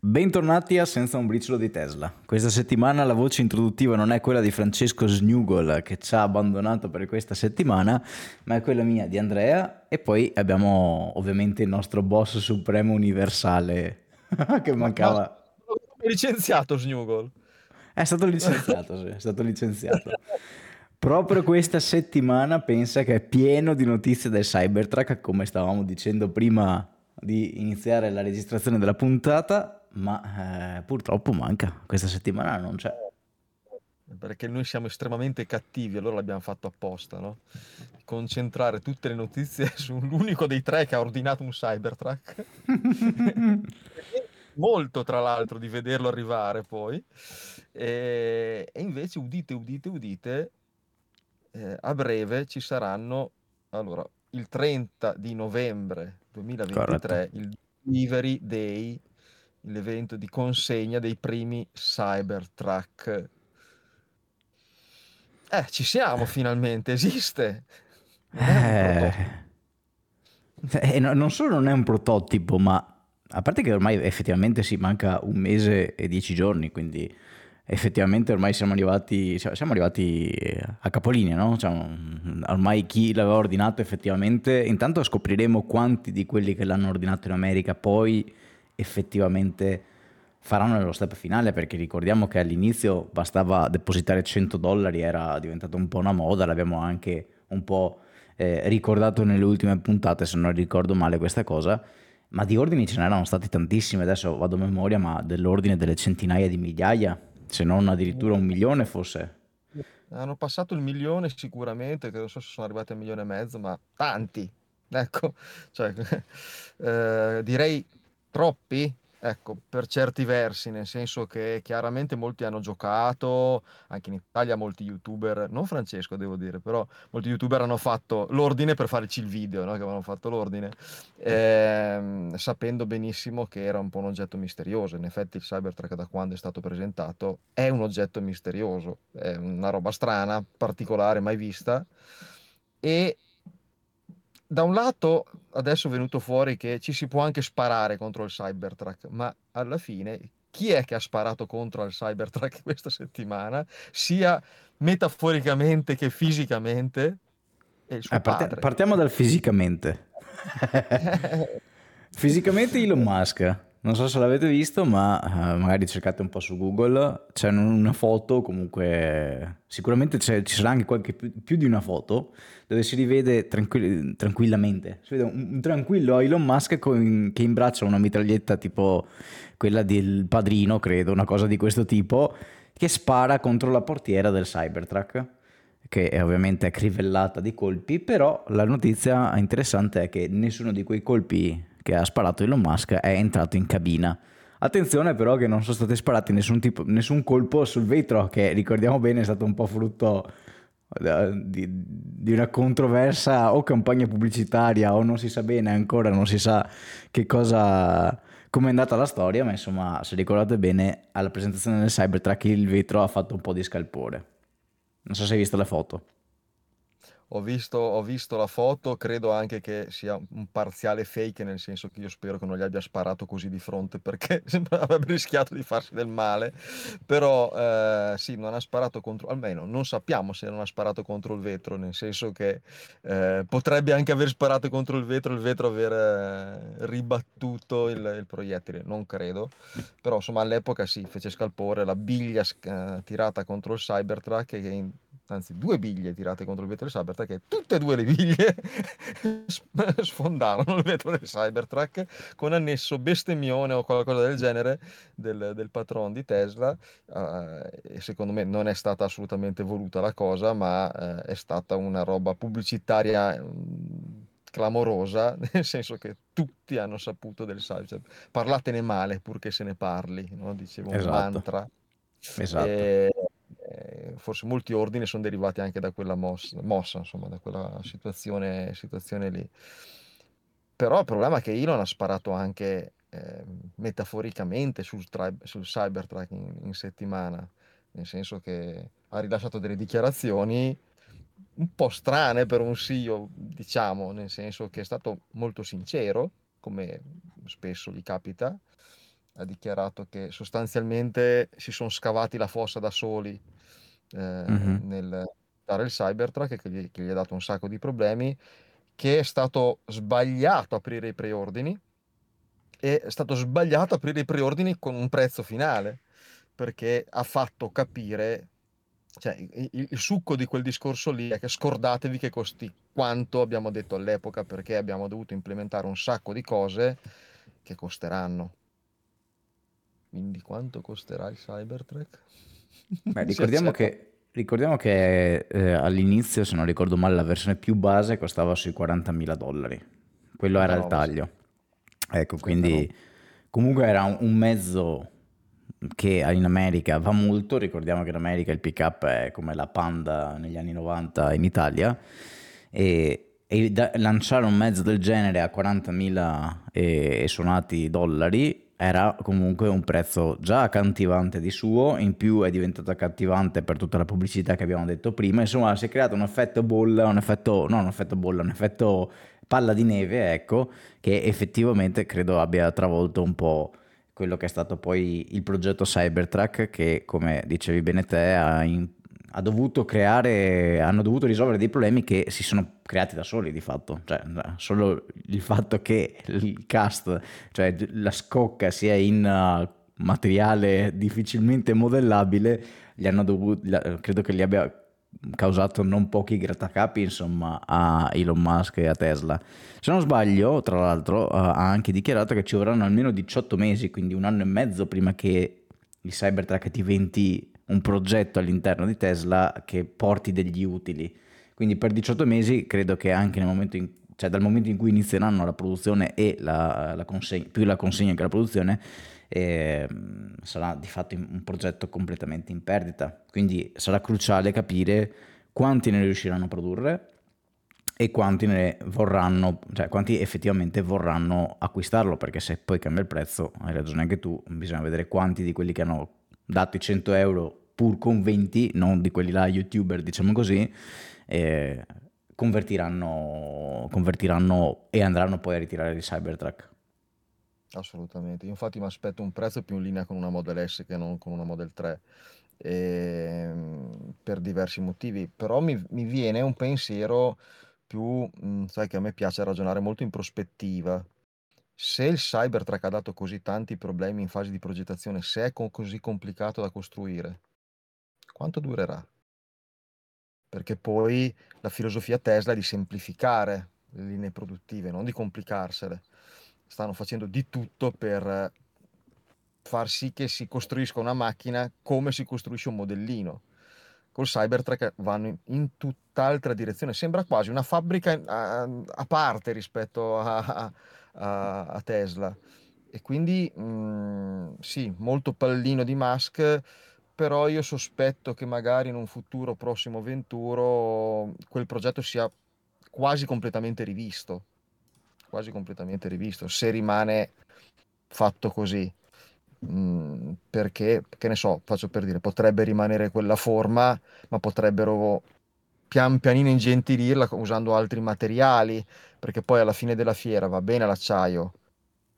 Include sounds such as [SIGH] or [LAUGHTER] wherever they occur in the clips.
Bentornati a Senza un briciolo di Tesla. Questa settimana la voce introduttiva non è quella di Francesco Snugol che ci ha abbandonato per questa settimana, ma è quella mia di Andrea e poi abbiamo ovviamente il nostro boss supremo universale [LAUGHS] che mancava. È licenziato Snugol. È stato licenziato, sì, è stato licenziato. Proprio questa settimana pensa che è pieno di notizie del Cybertruck, come stavamo dicendo prima di iniziare la registrazione della puntata ma eh, purtroppo manca, questa settimana non c'è. Perché noi siamo estremamente cattivi, allora l'abbiamo fatto apposta, no? Concentrare tutte le notizie [LAUGHS] sull'unico dei tre che ha ordinato un Cybertruck. [LAUGHS] Molto, tra l'altro, di vederlo arrivare poi. E, e invece, udite, udite, udite, eh, a breve ci saranno, allora, il 30 di novembre 2023, Corretto. il Delivery Day l'evento di consegna dei primi Cybertruck. Eh, ci siamo finalmente, esiste. Eh, eh, no, non solo non è un prototipo, ma a parte che ormai effettivamente si manca un mese e dieci giorni, quindi effettivamente ormai siamo arrivati, siamo arrivati a capolinea, no? Cioè, ormai chi l'aveva ordinato effettivamente, intanto scopriremo quanti di quelli che l'hanno ordinato in America poi effettivamente faranno nello step finale perché ricordiamo che all'inizio bastava depositare 100 dollari, era diventato un po' una moda, l'abbiamo anche un po' eh, ricordato nelle ultime puntate se non ricordo male questa cosa, ma di ordini ce n'erano stati tantissimi, adesso vado a memoria, ma dell'ordine delle centinaia di migliaia, se non addirittura un milione forse. Hanno passato il milione sicuramente, che non so se sono arrivati a un milione e mezzo, ma tanti, ecco, [LAUGHS] cioè, [LAUGHS] eh, direi Troppi? Ecco, per certi versi, nel senso che chiaramente molti hanno giocato, anche in Italia molti youtuber, non Francesco devo dire, però molti youtuber hanno fatto l'ordine per farci il video, no? Che avevano fatto l'ordine, ehm, sapendo benissimo che era un po' un oggetto misterioso. In effetti il Cybertruck da quando è stato presentato è un oggetto misterioso, è una roba strana, particolare, mai vista. E da un lato adesso è venuto fuori che ci si può anche sparare contro il Cybertruck, ma alla fine chi è che ha sparato contro il Cybertruck [LAUGHS] questa settimana, sia metaforicamente che fisicamente? Eh, part- partiamo dal fisicamente. [LAUGHS] fisicamente Elon Musk non so se l'avete visto, ma uh, magari cercate un po' su Google, c'è una foto, comunque sicuramente ci sarà anche qualche più, di una foto, dove si rivede tranquill- tranquillamente, si vede un, un, tranquillo Elon Musk con, che imbraccia una mitraglietta tipo quella del padrino, credo, una cosa di questo tipo, che spara contro la portiera del Cybertruck che è ovviamente crivellata di colpi, però la notizia interessante è che nessuno di quei colpi che ha sparato Elon Musk è entrato in cabina. Attenzione però che non sono stati sparati nessun, tipo, nessun colpo sul vetro, che ricordiamo bene è stato un po' frutto eh, di, di, una controversa o campagna pubblicitaria o non si sa bene ancora, non si sa che cosa, come è andata la storia, ma insomma se ricordate bene alla presentazione del Cybertruck il vetro ha fatto un po' di scalpore. Non so se hai visto le foto. Ho visto, ho visto la foto, credo anche che sia un parziale fake, nel senso che io spero che non gli abbia sparato così di fronte [LAUGHS] perché avrebbe rischiato di farsi del male. Però eh, sì, non ha sparato contro, almeno non sappiamo se non ha sparato contro il vetro, nel senso che eh, potrebbe anche aver sparato contro il vetro, il vetro aver eh, ribattuto il, il, proiettile, non credo. Però insomma all'epoca sì, fece scalpore la biglia eh, tirata contro il Cybertruck che in anzi due biglie tirate contro il vetro del Cybertruck e tutte e due le biglie [LAUGHS] sfondarono il vetro del Cybertruck con annesso bestemmione o qualcosa del genere del, del patron di Tesla uh, e secondo me non è stata assolutamente voluta la cosa ma uh, è stata una roba pubblicitaria um, clamorosa, [LAUGHS] nel senso che tutti hanno saputo del Cybertruck. Parlatene male purché se ne parli, no? dicevo esatto. un mantra. Esatto. E eh, forse molti ordini sono derivati anche da quella mossa, mossa insomma, da quella situazione, situazione lì. Però il problema è che Elon ha sparato anche eh, metaforicamente sul, tri- sul Cybertruck in, in settimana, nel senso che ha rilasciato delle dichiarazioni un po' strane per un CEO, diciamo, nel senso che è stato molto sincero, come spesso gli capita, ha dichiarato che sostanzialmente si sono scavati la fossa da soli eh, Mhm. nel dare il Cybertruck che gli, che gli ha dato un sacco di problemi, che è stato sbagliato aprire i preordini è stato sbagliato aprire i preordini con un prezzo finale perché ha fatto capire cioè, il, il succo di quel discorso lì è che scordatevi che costi quanto abbiamo detto all'epoca perché abbiamo dovuto implementare un sacco di cose che costeranno. Quindi quanto costerà il Cybertruck? [LAUGHS] Beh, ricordiamo accetta. che, ricordiamo che eh, all'inizio, se non ricordo male, la versione più base costava sui 40.000 dollari. Quello era Tanta il taglio. Ecco, quindi comunque era un, un mezzo che in America va molto. Ricordiamo che in America il pick-up è come la Panda negli anni 90 in Italia. E, e da- lanciare un mezzo del genere a 40.000 e, e suonati dollari era comunque un prezzo già accattivante di suo, in più è diventato accattivante per tutta la pubblicità che abbiamo detto prima, insomma si è creato un effetto bolla, un effetto, no un effetto bolla, un effetto palla di neve, ecco, che effettivamente credo abbia travolto un po' quello che è stato poi il progetto Cybertruck che, come dicevi bene te, ha, in- ha dovuto creare, hanno dovuto risolvere dei problemi che si sono creati da soli di fatto, cioè solo il fatto che il cast, cioè la scocca sia in uh, materiale difficilmente modellabile, gli hanno dovuto, credo che gli abbia causato non pochi grattacapi insomma a Elon Musk e a Tesla. Se non sbaglio, tra l'altro, eh, ha anche dichiarato che ci vorranno almeno 18 mesi, quindi un anno e mezzo prima che il Cybertruck diventi un progetto all'interno di Tesla che porti degli utili. Quindi per 18 mesi credo che anche nel momento in, cioè dal momento in cui inizieranno la produzione e la, la consegna, più la consegna che la produzione, eh, sarà di fatto un progetto completamente in perdita. Quindi sarà cruciale capire quanti ne riusciranno a produrre e quanti ne vorranno, cioè quanti effettivamente vorranno acquistarlo, perché se poi cambia il prezzo, hai ragione anche tu, bisogna vedere quanti di quelli che hanno dato i 100 euro pur con 20, non di quelli là youtuber diciamo così, eh, convertiranno, convertiranno e andranno poi a ritirare il Cybertruck. Assolutamente. Infatti mi aspetto un prezzo più in linea con una Model S che non con una Model 3, ehm, per diversi motivi. Però mi, mi viene un pensiero più, mm, sai che a me piace ragionare molto in prospettiva. Se il Cybertruck ha dato così tanti problemi in fase di progettazione, se è co- così complicato da costruire, quanto durerà? Perché poi la filosofia Tesla è di semplificare le linee produttive, non di complicarsele. Stanno facendo di tutto per far sì che si costruisca una macchina come si costruisce un modellino. Col Cybertruck vanno in, tutt'altra direzione. Sembra quasi una fabbrica a, a parte rispetto a, a Tesla. E quindi mh, sì, molto pallino di Musk, però io sospetto che magari in un futuro prossimo venturo quel progetto sia quasi completamente rivisto, quasi completamente rivisto, se rimane fatto così. Mm, perché, che ne so, faccio per dire, potrebbe rimanere quella forma, ma potrebbero pian pianino ingentilirla usando altri materiali, perché poi alla fine della fiera va bene l'acciaio,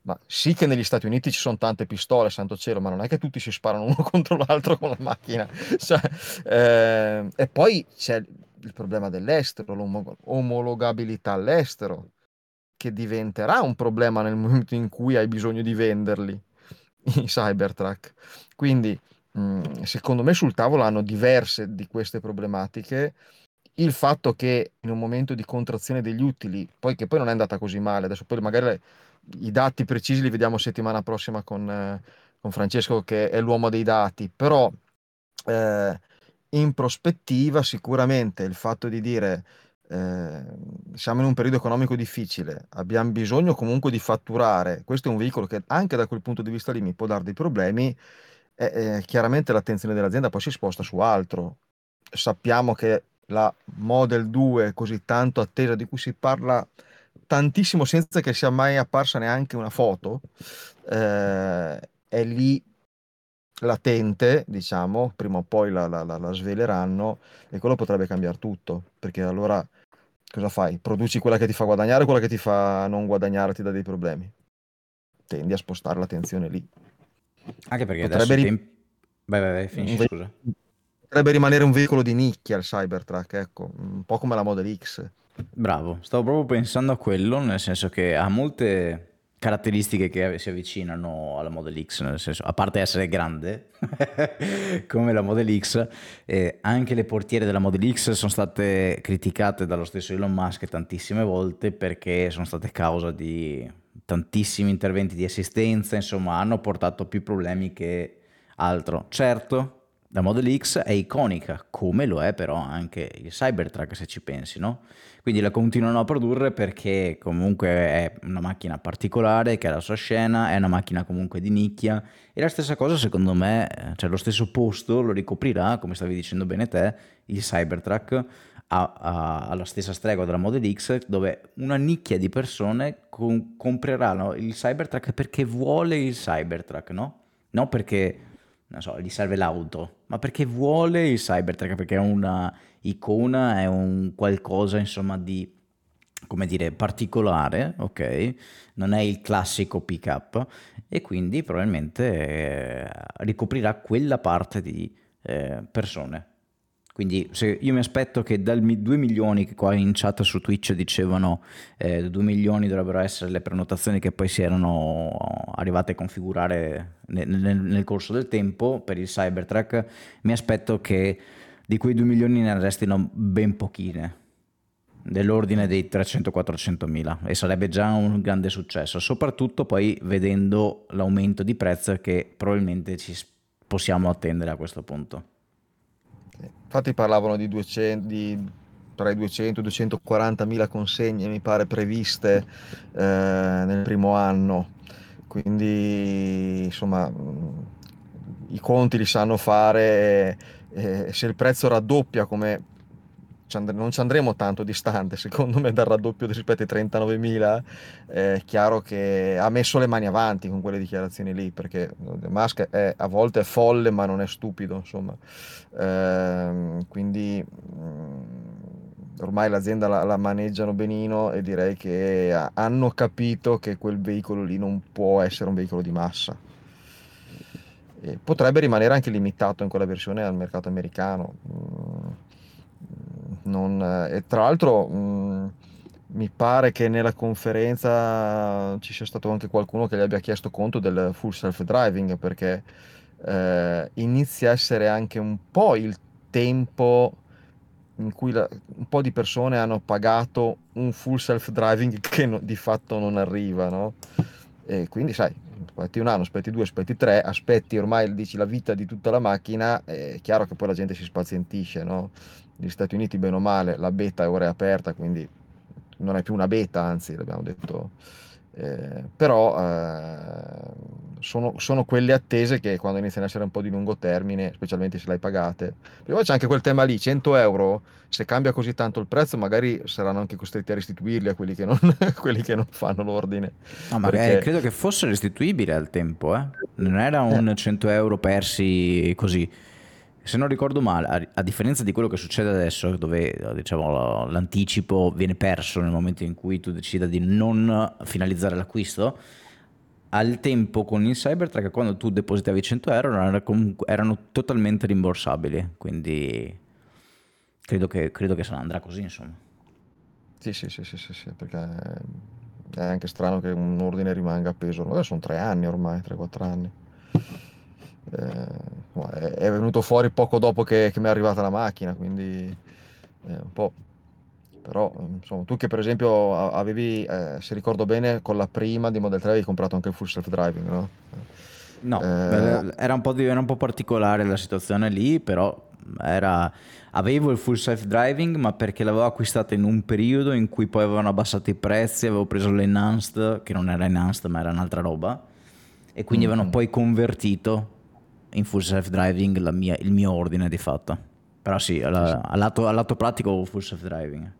ma sì che negli Stati Uniti ci sono tante pistole, santo cielo, ma non è che tutti si sparano uno [LAUGHS] contro l'altro con la macchina. Cioè, eh, e poi c'è il problema dell'estero, l'omologabilità all'estero, che diventerà un problema nel momento in cui hai bisogno di venderli, [LAUGHS] i Cybertruck. Quindi, mh, secondo me sul tavolo hanno diverse di queste problematiche. Il fatto che in un momento di contrazione degli utili, poi che poi non è andata così male, adesso poi magari i dati precisi li vediamo settimana prossima con, eh, con Francesco che è l'uomo dei dati, però eh, in prospettiva sicuramente il fatto di dire eh, siamo in un periodo economico difficile, abbiamo bisogno comunque di fatturare, questo è un veicolo che anche da quel punto di vista lì mi può dare dei problemi, eh, eh, chiaramente l'attenzione dell'azienda poi si sposta su altro. Sappiamo che la Model 2 così tanto attesa di cui si parla tantissimo senza che sia mai apparsa neanche una foto, eh, è lì latente, diciamo, prima o poi la, la- la- la sveleranno e quello potrebbe cambiare tutto, perché allora cosa fai? Produci quella che ti fa guadagnare o quella che ti fa non guadagnare, ti dà dei problemi. Tendi a spostare l'attenzione lì. Anche perché Potrebbe adesso ri- tempi... Vai, vai, vai, finisci, scusa. Potrebbe rimanere un veicolo di nicchia il Cybertruck, ecco, un po' come la Model X. Bravo, stavo proprio pensando a quello, nel senso che ha molte caratteristiche che si avvicinano alla Model X, nel senso, a parte essere grande [LAUGHS] come la Model X, eh, anche le portiere della Model X sono state criticate dallo stesso Elon Musk tantissime volte perché sono state causa di tantissimi interventi di assistenza, insomma hanno portato più problemi che altro. Certo, la Model X è iconica, come lo è però anche il Cybertruck se ci pensi, no? Quindi la continuano a produrre perché comunque è una macchina particolare, che ha la sua scena, è una macchina comunque di nicchia e la stessa cosa secondo me, cioè lo stesso posto lo ricoprirà, come stavi dicendo bene te, il Cybertruck alla stessa stregua della Model X dove una nicchia di persone com- compreranno il Cybertruck perché vuole il Cybertruck, no? Non perché non so, gli serve l'auto, ma perché vuole il Cybertruck, perché è una icona, è un qualcosa insomma di, come dire, particolare, ok? Non è il classico pick-up e quindi probabilmente eh, ricoprirà quella parte di eh, persone quindi io mi aspetto che dal 2 milioni che qua in chat su Twitch dicevano eh, 2 milioni dovrebbero essere le prenotazioni che poi si erano arrivate a configurare nel, nel, nel corso del tempo per il Cybertruck, mi aspetto che di quei 2 milioni ne restino ben pochine, dell'ordine dei 300-400 mila e sarebbe già un grande successo, soprattutto poi vedendo l'aumento di prezzo che probabilmente ci possiamo attendere a questo punto. Infatti parlavano di, 200, di tra i 200 e 240 mila consegne, mi pare, previste eh, nel primo anno. Quindi, insomma, i conti li sanno fare e se il prezzo raddoppia come non ci andremo tanto distante, secondo me, dal raddoppio rispetto ai 39.000. È chiaro che ha messo le mani avanti con quelle dichiarazioni lì, perché Musk è, a volte è folle, ma non è stupido, insomma. Ehm, quindi mm, ormai l'azienda la, la, maneggiano benino e direi che hanno capito che quel veicolo lì non può essere un veicolo di massa. E potrebbe rimanere anche limitato in quella versione al mercato americano. Mm, non, e tra l'altro mh, mi pare che nella conferenza ci sia stato anche qualcuno che gli abbia chiesto conto del full self driving perché eh, inizia a essere anche un po' il tempo in cui la, un po' di persone hanno pagato un full self driving che no, di fatto non arriva, no? E quindi sai, aspetti un anno, aspetti due, aspetti tre, aspetti ormai dici la vita di tutta la macchina, è chiaro che poi la gente si spazientisce, no? Negli Stati Uniti, bene o male, la beta è ora aperta, quindi non è più una beta, anzi, l'abbiamo detto. Eh, però eh, sono, sono, quelle attese che quando iniziano a essere un po' di lungo termine, specialmente se l'hai pagate. Prima c'è anche quel tema lì, 100 euro, se cambia così tanto il prezzo, magari saranno anche costretti a restituirli a quelli che non, [LAUGHS] quelli che non fanno l'ordine. No, ma perché... credo che fosse restituibile al tempo, eh? non era un 100 eh. euro persi così se non ricordo male, a, differenza di quello che succede adesso, dove diciamo, l'anticipo viene perso nel momento in cui tu decida di non finalizzare l'acquisto, al tempo con il Cybertruck, quando tu depositavi 100 euro, erano, erano totalmente rimborsabili. Quindi credo che, credo che andrà così, insomma. Sì, sì, sì, sì, sì, sì, perché è anche strano che un ordine rimanga appeso. Adesso sono tre anni ormai, 3-4 anni. Eh, è venuto fuori poco dopo che, che mi è arrivata la macchina, quindi eh, un po'. Però, insomma, tu che per esempio avevi, eh, se ricordo bene, con la prima di Model 3 avevi comprato anche il full self driving, no? No, eh, era, un di, era, un po particolare la situazione lì, però era, avevo il full self driving, ma perché l'avevo acquistata in un periodo in cui poi avevano abbassato i prezzi, avevo preso l'enhanced, che non era enhanced ma era un'altra roba, e quindi mm-hmm. avevano poi convertito in full self driving mia, il mio ordine di fatto. Però sì, alla, al, lato, al, lato, pratico full self driving.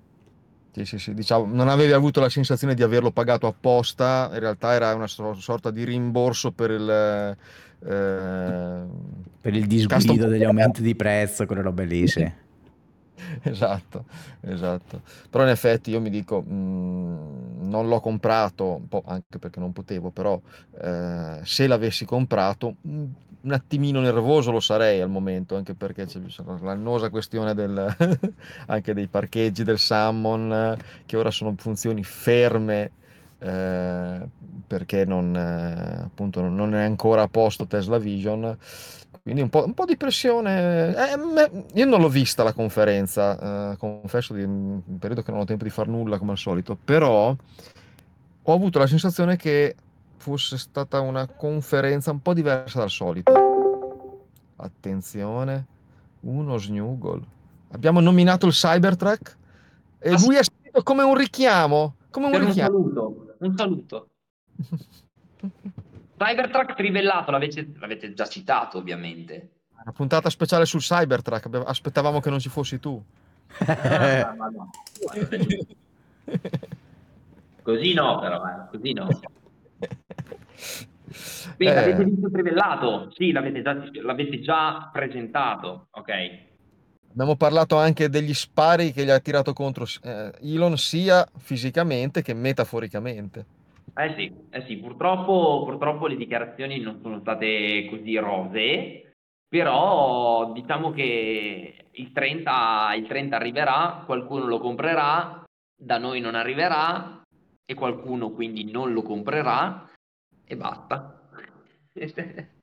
Sì, sì, sì, diciamo, non avevi avuto la sensazione di averlo pagato apposta, in realtà era una sorta di rimborso per il... Eh, per il disguido degli aumenti di prezzo, quelle robe lì, sì. [LAUGHS] Esatto, esatto. Però in effetti io mi dico, mh, non l'ho comprato, un po' anche perché non potevo, però eh, se l'avessi comprato mh, un attimino nervoso lo sarei al momento, anche perché c'è l'annosa questione del, [LAUGHS] anche dei parcheggi del Salmon, che ora sono funzioni ferme eh, perché non, eh, appunto, non è ancora a posto Tesla Vision. Quindi un po', un po di pressione. Eh, me- io non l'ho vista la conferenza, eh, confesso di un periodo che non ho tempo di far nulla come al solito, però ho avuto la sensazione che fosse stata una conferenza un po' diversa dal solito. Attenzione, uno snuggle. Abbiamo nominato il Cybertruck e lui è scritto come un richiamo, come un Per un richiamo. saluto, un saluto. [LAUGHS] Cybertruck trivellato, l'avete, l'avete già citato ovviamente. Una puntata speciale sul Cybertruck, abbiamo- aspettavamo che non ci fossi tu. Ah, [LAUGHS] no. Così no però, eh, così no. [LAUGHS] [LAUGHS] Quindi Eh, l'avete visto trivellato? Sì, l'avete già, l'avete già presentato, ok. abbiamo parlato anche degli spari che gli ha tirato contro eh, Elon sia fisicamente che metaforicamente. Eh sì, eh sì, purtroppo, purtroppo le dichiarazioni non sono state così rosee, però diciamo che il 30, il 30 arriverà, qualcuno lo comprerà, da noi non arriverà e qualcuno quindi non lo comprerà e basta. [LAUGHS]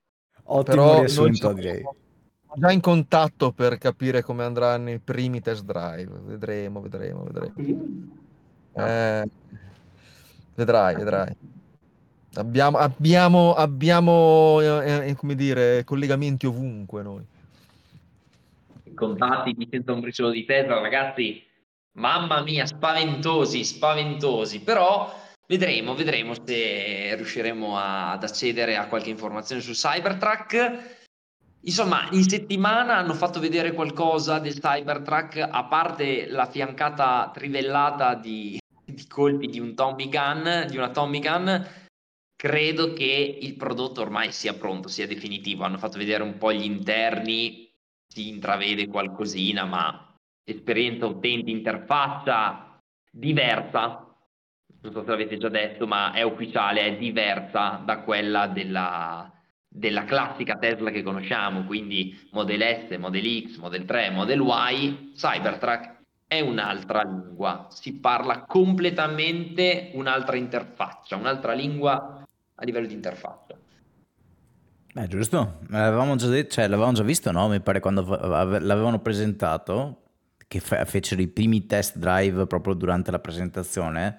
Ottimo Però riassunto, direi. già in contatto per capire come andranno i primi test drive. Vedremo, vedremo, vedremo. Eh, vedrai, vedrai. Abbiamo, abbiamo, abbiamo eh, eh, come dire, collegamenti ovunque noi. contatti di senza un briciolo di Tesla, ragazzi, mamma mia, spaventosi, spaventosi, però vedremo, vedremo se riusciremo a- ad accedere a qualche informazione sul Cybertruck. Insomma, in settimana hanno fatto vedere qualcosa del Cybertruck, a parte la fiancata trivellata di, di colpi di un Tommy Gun, di una Tommy Gun, credo che il prodotto ormai sia pronto, sia definitivo. Hanno fatto vedere un po' gli interni, si intravede qualcosina, ma esperienza utente, interfaccia diversa. Non so se l'avete già detto, ma è ufficiale, è diversa da quella della, della classica Tesla che conosciamo, quindi Model S, Model X, Model 3, Model Y, Cybertruck è un'altra lingua, si parla completamente un'altra interfaccia, un'altra lingua a livello di interfaccia. Beh, giusto, l'avevamo già detto, cioè l'avevamo già visto, no? Mi pare quando l'avevano presentato, che fe- fecero i primi test drive proprio durante la presentazione,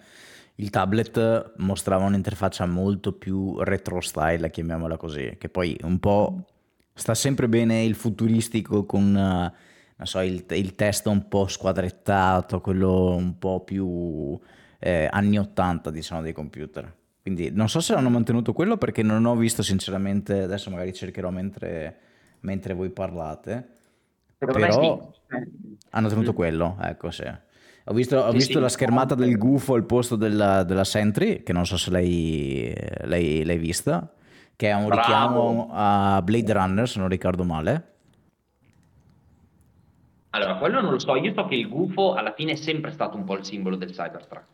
il tablet mostrava un'interfaccia molto più retro style, chiamiamola così, che poi un po' sta sempre bene il futuristico con, so, il, il testo un po' squadrettato, quello un po' più eh, anni 80, diciamo, dei computer. Quindi non so se hanno mantenuto quello perché non ho visto sinceramente, adesso magari cercherò mentre, mentre voi parlate, Secondo però sì. Hanno tenuto mm. quello, ecco sì. Ho visto, ho Sì, visto sì. la schermata del gufo al posto della, della Sentry, che non so se l'hai, l'hai- l'hai vista, che è un Bravo. richiamo a Blade Runner, se non ricordo male. Allora, quello non lo so, io so che il gufo alla fine è sempre stato un po' il simbolo del Cybertruck,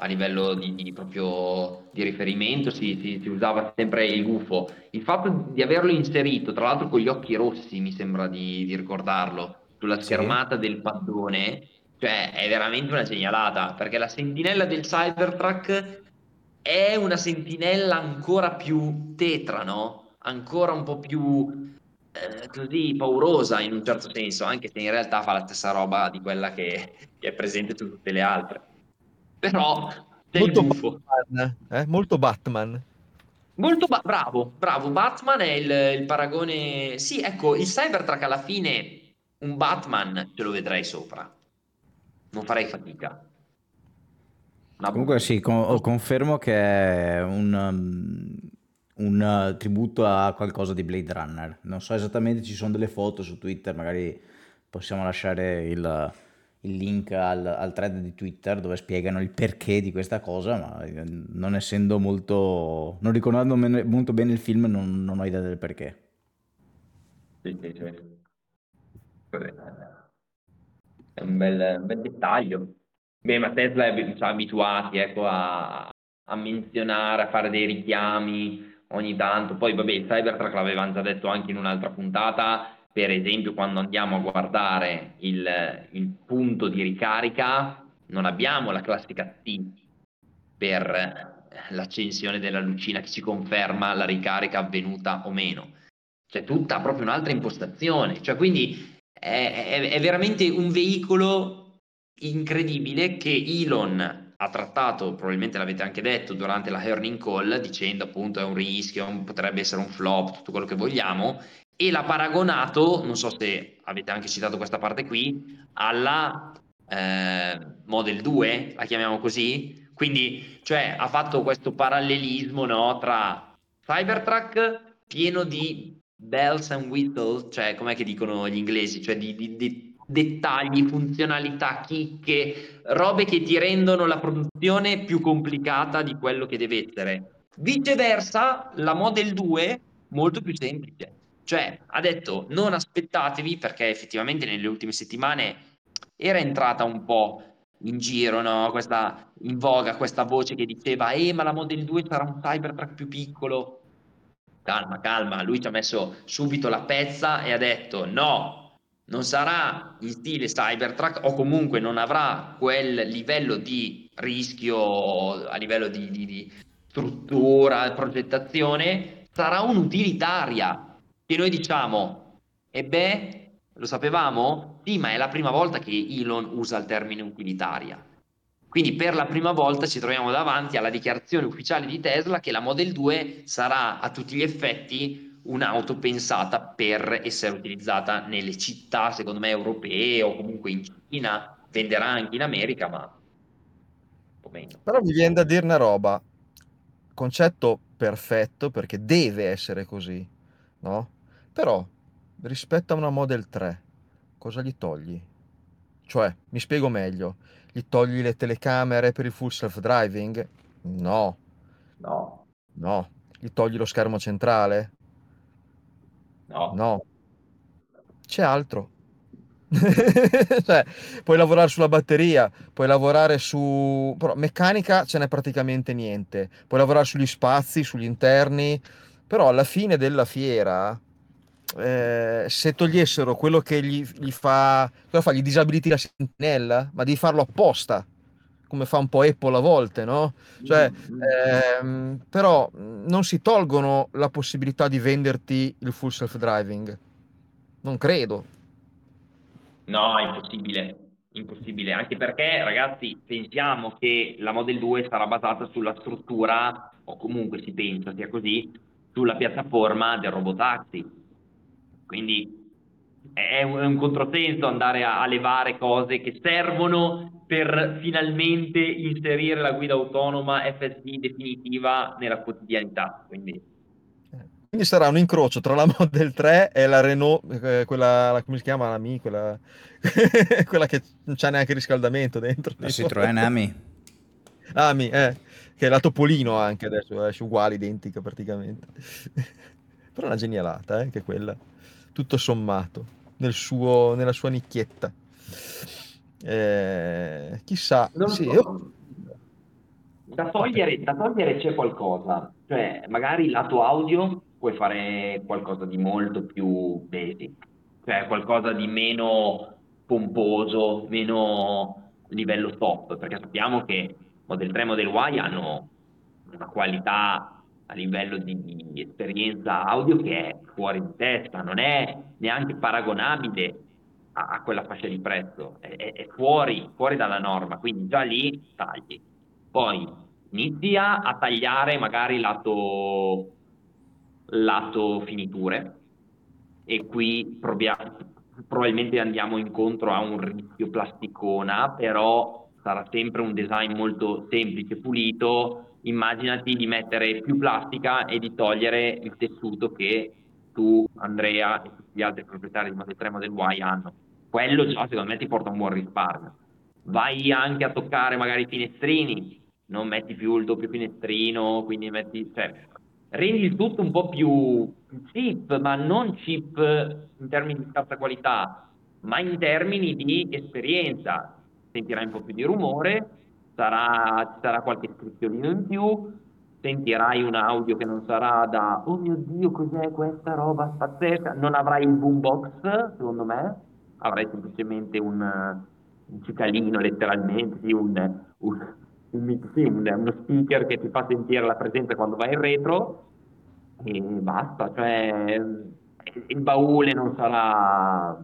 a livello di, di proprio di riferimento si, si- si usava sempre il gufo. Il fatto di averlo inserito, tra l'altro con gli occhi rossi, mi sembra di, di ricordarlo, sulla Sì. schermata del paddone, cioè è veramente una genialata, perché la sentinella del Cybertruck è una sentinella ancora più tetra, no? Ancora un po' più eh, così paurosa in un certo senso, anche se in realtà fa la stessa roba di quella che, che è presente su tutte le altre. Però Molto gufo. Batman, eh? Molto Batman. Molto ba- bravo, bravo. Batman è il, il paragone. Sì, ecco, il Cybertruck alla fine un Batman ce lo vedrei sopra. Non farei fatica. Ma Comunque sì, con- confermo che è un, um, un uh, tributo a qualcosa di Blade Runner. Non so esattamente, ci sono delle foto su Twitter, magari possiamo lasciare il, il link al, al thread di Twitter dove spiegano il perché di questa cosa, ma eh, non essendo molto... non ricordando molto bene il film non, non ho idea del perché. Sì, sì, sì. è un bel, un bel dettaglio. Beh, ma Tesla è siamo abituati ecco, a, a menzionare, a fare dei richiami ogni tanto. Poi, vabbè, Cybertruck l'avevamo già detto anche in un'altra puntata, per esempio quando andiamo a guardare il, il punto di ricarica, non abbiamo la classica T per l'accensione della lucina che ci conferma la ricarica avvenuta o meno. C'è tutta proprio un'altra impostazione. Cioè, quindi è, è, è veramente un veicolo incredibile che Elon ha trattato, probabilmente l'avete anche detto durante la earning call, dicendo appunto è un rischio, potrebbe essere un flop, tutto quello che vogliamo, e l'ha paragonato, non so se avete anche citato questa parte qui, alla eh, Model 2, la chiamiamo così, quindi cioè, ha fatto questo parallelismo no, tra Cybertruck pieno di bells and whistles, cioè com'è che dicono gli inglesi, cioè di, di, di dettagli, funzionalità, chicche, robe che ti rendono la produzione più complicata di quello che deve essere. Viceversa, la Model 2 molto più semplice. Cioè, ha detto non aspettatevi perché effettivamente nelle ultime settimane era entrata un po' in giro, no? questa, in voga questa voce che diceva eh ma la Model 2 sarà un Cybertruck più piccolo. Calma, calma, lui ci ha messo subito la pezza e ha detto no, non sarà in stile Cybertruck o comunque non avrà quel livello di rischio a livello di, di, di struttura, progettazione, sarà un'utilitaria che noi diciamo, e beh, lo sapevamo? Sì, ma è la prima volta che Elon usa il termine utilitaria. Quindi per la prima volta ci troviamo davanti alla dichiarazione ufficiale di Tesla che la Model 2 sarà a tutti gli effetti un'auto pensata per essere utilizzata nelle città, secondo me, europee o comunque in Cina, venderà anche in America, ma un po' meno. Però mi viene da dire una roba, concetto perfetto perché deve essere così, no? Però rispetto a una Model 3, cosa gli togli? Cioè, mi spiego meglio, gli togli le telecamere per il full self-driving? No. No. No. Gli togli lo schermo centrale? No. No. C'è altro. [LAUGHS] cioè, puoi lavorare sulla batteria, puoi lavorare su... però meccanica ce n'è praticamente niente. Puoi lavorare sugli spazi, sugli interni, però alla fine della fiera, eh, se togliessero quello che gli, gli fa... cosa fa? Gli disabiliti la sentinella? Ma devi farlo apposta come fa un po' Apple a volte, no? Cioè, mm-hmm. ehm, però non si tolgono la possibilità di venderti il full self-driving. Non credo. No, è impossibile. Impossibile, anche perché ragazzi pensiamo che la Model 2 sarà basata sulla struttura, o comunque si pensa sia così, sulla piattaforma del robotaxi. Quindi è un, è un controsenso andare a, a levare cose che servono per finalmente inserire la guida autonoma FSD definitiva nella quotidianità. Quindi... Quindi sarà un incrocio tra la Model 3 e la Renault, eh, quella, come si chiama la Mi, quella, [LAUGHS] quella che non c'ha neanche riscaldamento dentro. La Citroen Ami. Ami, eh, che è la Topolino anche adesso, è uguale, identica praticamente. [LAUGHS] Però è una genialata, eh, anche quella, tutto sommato, nel suo, nella sua nicchietta. Eh, chissà, sì, so. io... da, togliere, da togliere c'è qualcosa, cioè magari lato audio puoi fare qualcosa di molto più basic, cioè qualcosa di meno pomposo, meno livello top, perché sappiamo che Model 3 e Model Y hanno una qualità a livello di, di esperienza audio che è fuori di testa, non è neanche paragonabile a, a quella fascia di prezzo, è, è, fuori, fuori, dalla norma, quindi già lì tagli. Poi inizia a tagliare magari lato, lato finiture e qui proviamo, probabilmente andiamo incontro a un rischio plasticona, però sarà sempre un design molto semplice, pulito. Immaginati di mettere più plastica e di togliere il tessuto che tu, Andrea e tutti gli altri proprietari di Model 3 Model Y hanno quello già secondo me ti porta un buon risparmio. Vai anche a toccare magari i finestrini, non metti più il doppio finestrino, quindi metti, cioè, rendi il tutto un po' più cheap, ma non cheap in termini di scarsa qualità, ma in termini di esperienza. Sentirai un po' più di rumore, sarà, ci sarà qualche iscrizione in più, sentirai un audio che non sarà da oh mio dio cos'è questa roba pazzesca, non avrai il boombox secondo me, avrai semplicemente un, un cicalino letteralmente, un, un, un, uno speaker che ti fa sentire la presenza quando vai in retro. E basta, cioè il baule non sarà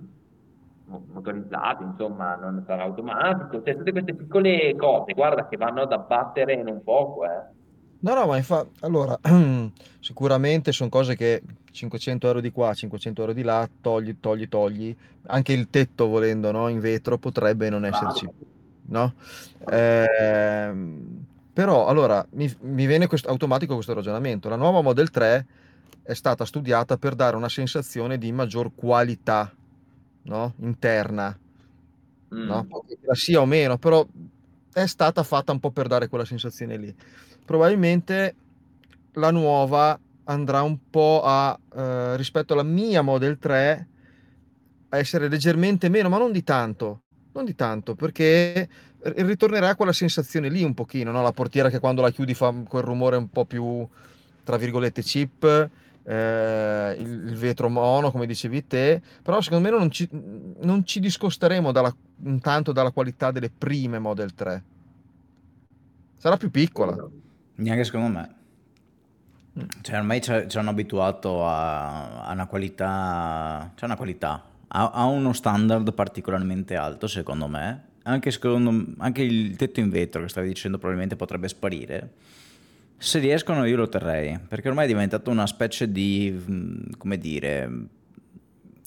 motorizzato, insomma, non sarà automatico, cioè tutte queste piccole cose, guarda che vanno ad abbattere non poco, eh. No, no, ma infatti, allora, [CLEARS THROAT] sicuramente sono cose che 500 euro di qua, 500 euro di là, togli, togli, togli. Anche il tetto, volendo, no? In vetro potrebbe non esserci, no? Ehm, però, allora, mi, mi viene questo, automatico questo ragionamento. La nuova Model 3 è stata studiata per dare una sensazione di maggior qualità, no? Interna, no? Mm. Che la sia o meno, però è stata fatta un po' per dare quella sensazione lì probabilmente la nuova andrà un po' a eh, rispetto alla mia Model 3 a essere leggermente meno, ma non di tanto, non di tanto, perché ritornerà a quella sensazione lì un pochino, no? la portiera che quando la chiudi fa quel rumore un po' più, tra virgolette, chip, eh, il, il, vetro mono, come dicevi te, però secondo me non ci, non ci discosteremo dalla, tanto dalla qualità delle prime Model 3. Sarà più piccola. Neanche secondo me. Cioè, ormai ci hanno abituato a, a una qualità, c'è una qualità, a, a uno standard particolarmente alto, secondo me. Anche, secondo, anche il tetto in vetro che stavi dicendo probabilmente potrebbe sparire. Se riescono io lo terrei, perché ormai è diventato una specie di, come dire,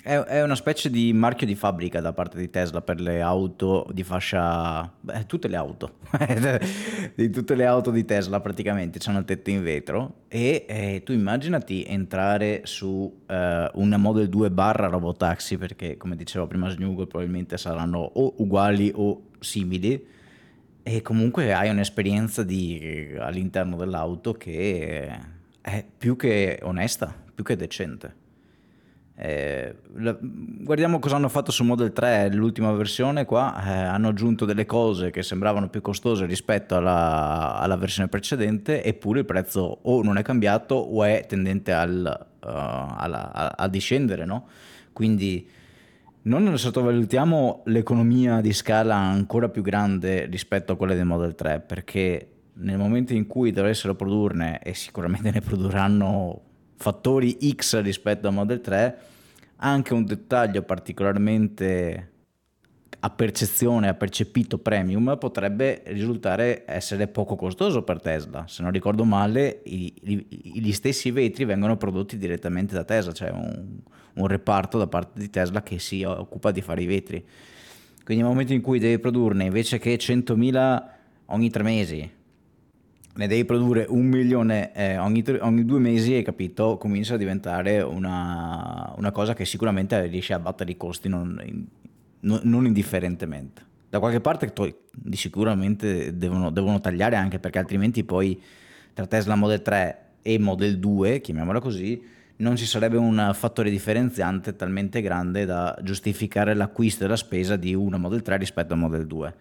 è, è, una specie di marchio di fabbrica da parte di Tesla per le auto di fascia... Beh, tutte le auto. [LAUGHS] di tutte le auto di Tesla praticamente hanno il tetto in vetro e eh, tu immaginati entrare su eh, una Model 2 barra robotaxi perché come dicevo prima Snuggle probabilmente saranno o uguali o simili e comunque hai un'esperienza di, all'interno dell'auto che è più che onesta, più che decente. Eh, la, guardiamo cosa hanno fatto su Model 3, l'ultima versione qua, eh, hanno aggiunto delle cose che sembravano più costose rispetto alla, alla, versione precedente, eppure il prezzo o non è cambiato o è tendente al, uh, alla, a, a, discendere, no? Quindi non sottovalutiamo l'economia di scala ancora più grande rispetto a quelle del Model 3, perché nel momento in cui dovessero produrne, e sicuramente ne produrranno fattori X rispetto al Model 3, anche un dettaglio particolarmente a percezione, a percepito premium, potrebbe risultare essere poco costoso per Tesla. Se non ricordo male, i, i, gli stessi vetri vengono prodotti direttamente da Tesla, cioè un, un reparto da parte di Tesla che si occupa di fare i vetri. Quindi nel momento in cui devi produrne invece che 100.000 ogni tre mesi, ne devi produrre un milione eh, ogni, ogni, due mesi, hai capito, comincia a diventare una, una, cosa che sicuramente riesce a battere i costi non, non, non indifferentemente. Da qualche parte di sicuramente devono, devono, tagliare anche perché altrimenti poi tra Tesla Model 3 e Model 2, chiamiamola così, non ci sarebbe un fattore differenziante talmente grande da giustificare l'acquisto e la spesa di una Model 3 rispetto al Model 2.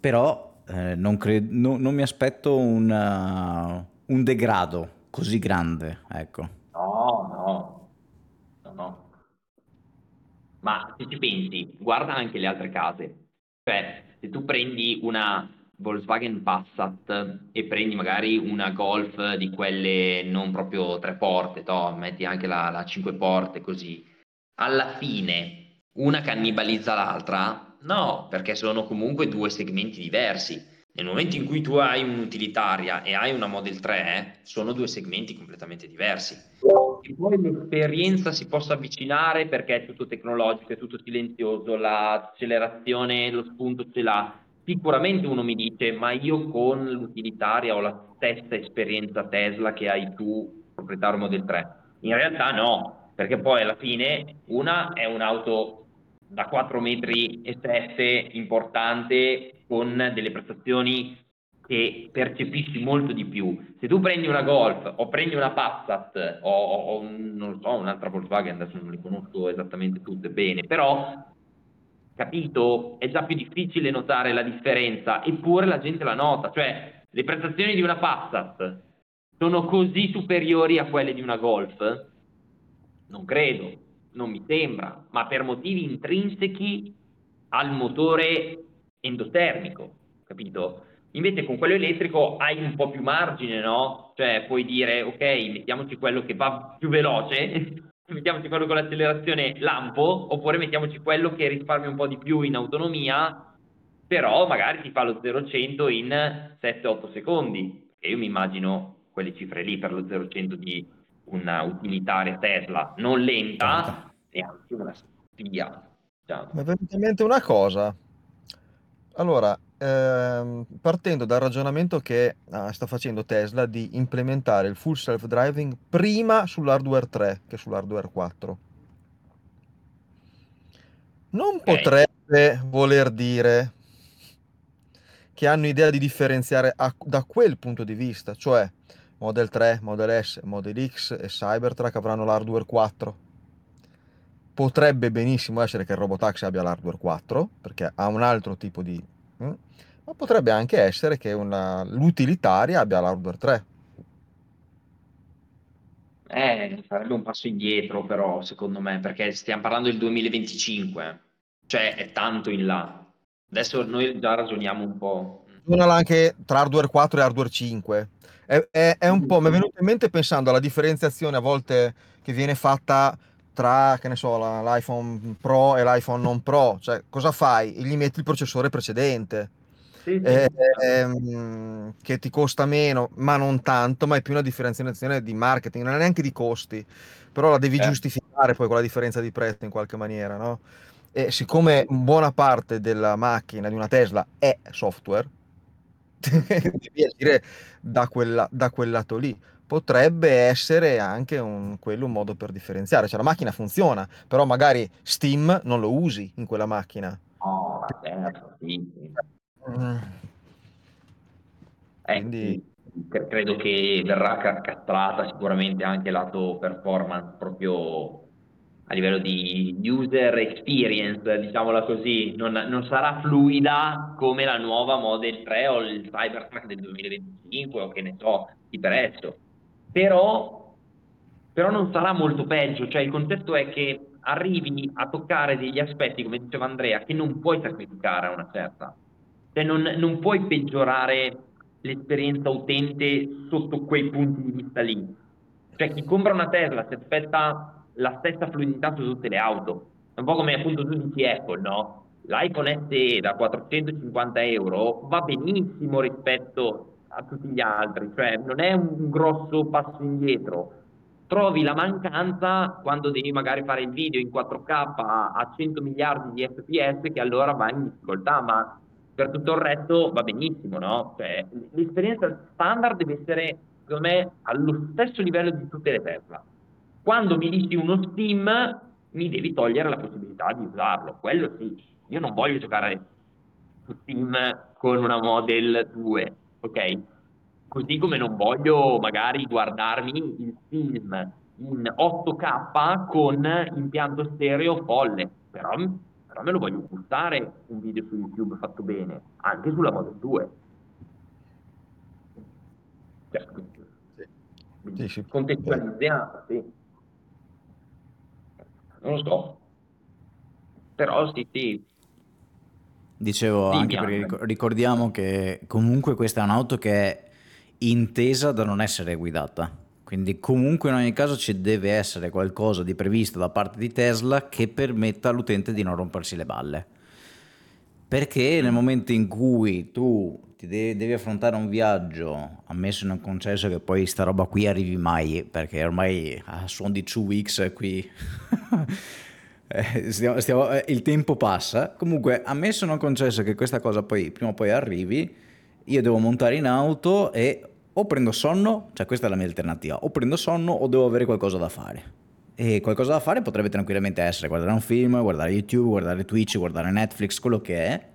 Però eh, non, cred- no, non, mi aspetto una, un degrado così grande, ecco. No, no, no, no. Ma se ci pensi, guarda anche le altre case. Cioè, se tu prendi una Volkswagen Passat e prendi magari una Golf di quelle non proprio tre porte, to, metti anche la, la cinque porte così, alla fine una cannibalizza l'altra No, perché sono comunque due segmenti diversi. Nel momento in cui tu hai un'utilitaria e hai una Model 3, sono due segmenti completamente diversi. E poi l'esperienza si possa avvicinare perché è tutto tecnologico, è tutto silenzioso, l'accelerazione, lo spunto ce l'ha. Sicuramente uno mi dice, ma io con l'utilitaria ho la stessa esperienza Tesla che hai tu, proprietario Model 3. In realtà no, perché poi alla fine una è un'auto da 4 metri e 7 importante con delle prestazioni che percepisci molto di più. Se tu prendi una Golf o prendi una Passat o, o non so, un'altra Volkswagen, adesso non le conosco esattamente tutte bene, però capito? È già più difficile notare la differenza, eppure la gente la nota, cioè le prestazioni di una Passat sono così superiori a quelle di una Golf? Non credo, non mi sembra, ma per motivi intrinsechi al motore endotermico, capito? Invece con quello elettrico hai un po' più margine, no? Cioè puoi dire, ok, mettiamoci quello che va più veloce, mettiamoci quello con l'accelerazione lampo, oppure mettiamoci quello che risparmia un po' di più in autonomia, però magari ti fa lo 0-100 in 7-8 secondi. E io mi immagino quelle cifre lì per lo 0-100 di una utilitaria Tesla, non lenta, e anche una spia. Diciamo. Mi è venuta in mente una cosa. Allora, ehm, partendo dal ragionamento che ah, sta facendo Tesla di implementare il full self-driving prima sull'hardware 3 che sull'hardware 4. Non okay. potrebbe voler dire che hanno idea di differenziare a, da quel punto di vista, cioè Model 3, Model S, Model X e Cybertruck avranno l'hardware 4. Potrebbe benissimo essere che il Robotaxi abbia l'hardware 4, perché ha un altro tipo di... Hm? Ma potrebbe anche essere che una, l'utilitaria abbia l'hardware 3. Eh, sarebbe un passo indietro però, secondo me, perché stiamo parlando del 2025, cioè è tanto in là. Adesso noi già ragioniamo un po'. Ragionala anche tra hardware 4 e hardware 5. È, è, è un po', mi è venuto in mente pensando alla differenziazione a volte che viene fatta tra, che ne so, l'iPhone Pro e l'iPhone non Pro. Cioè, cosa fai? Gli metti il processore precedente. Sì, sì. Eh, ehm, che ti costa meno, ma non tanto, ma è più una differenziazione di marketing, non è neanche di costi, però la devi eh. giustificare poi con la differenza di prezzo in qualche maniera, no? E siccome buona parte della macchina di una Tesla è software, [LAUGHS] devi agire da, quella, da quel lato lì. Potrebbe essere anche un, quello un modo per differenziare. Cioè la macchina funziona, però magari Steam non lo usi in quella macchina. Oh, certo, sì. Mm. Eh, Quindi... credo che verrà castrata sicuramente anche lato performance proprio a livello di user experience, diciamola così, non, non, sarà fluida come la nuova Model 3 o il Cybertruck del 2025 o che ne so, di prezzo. Però, però non sarà molto peggio, cioè il concetto è che arrivi a toccare degli aspetti, come diceva Andrea, che non puoi sacrificare a una certa. Cioè non, non puoi peggiorare l'esperienza utente sotto quei punti di vista lì. Cioè chi compra una Tesla si aspetta la stessa fluidità su tutte le auto. È un po' come appunto tu dici Apple, no? L'iPhone SE da 450 euro va benissimo rispetto a tutti gli altri, cioè non è un grosso passo indietro. Trovi la mancanza quando devi magari fare il video in 4K a 100 miliardi di fps che allora va in difficoltà, ma per tutto il resto va benissimo, no? Cioè, l'esperienza standard deve essere, secondo me, allo stesso livello di tutte le Tesla quando mi dici uno Steam, mi devi togliere la possibilità di usarlo. Quello sì, io non voglio giocare su Steam con una Model 2, ok? Così come non voglio magari guardarmi il film in 8K con impianto stereo folle, però, però me lo voglio gustare un video su YouTube fatto bene, anche sulla Model 2. Cioè, sì, sì. contestualizziamo, sì non lo so. Però sì, sì. Dicevo Dimmi anche perché ricordiamo che comunque questa è un'auto che è intesa da non essere guidata. Quindi comunque in ogni caso ci deve essere qualcosa di previsto da parte di Tesla che permetta all'utente di non rompersi le balle. Perché nel momento in cui tu ti devi, devi affrontare un viaggio, ammesso in un concesso che poi sta roba qui arrivi mai, perché ormai a suon di 2 weeks qui [LAUGHS] eh, stiamo, stiamo, eh, il tempo passa, comunque ammesso non concesso che questa cosa poi prima o poi arrivi, io devo montare in auto e o prendo sonno, cioè questa è la mia alternativa, o prendo sonno o devo avere qualcosa da fare. E qualcosa da fare potrebbe tranquillamente essere guardare un film, guardare YouTube, guardare Twitch, guardare Netflix, quello che è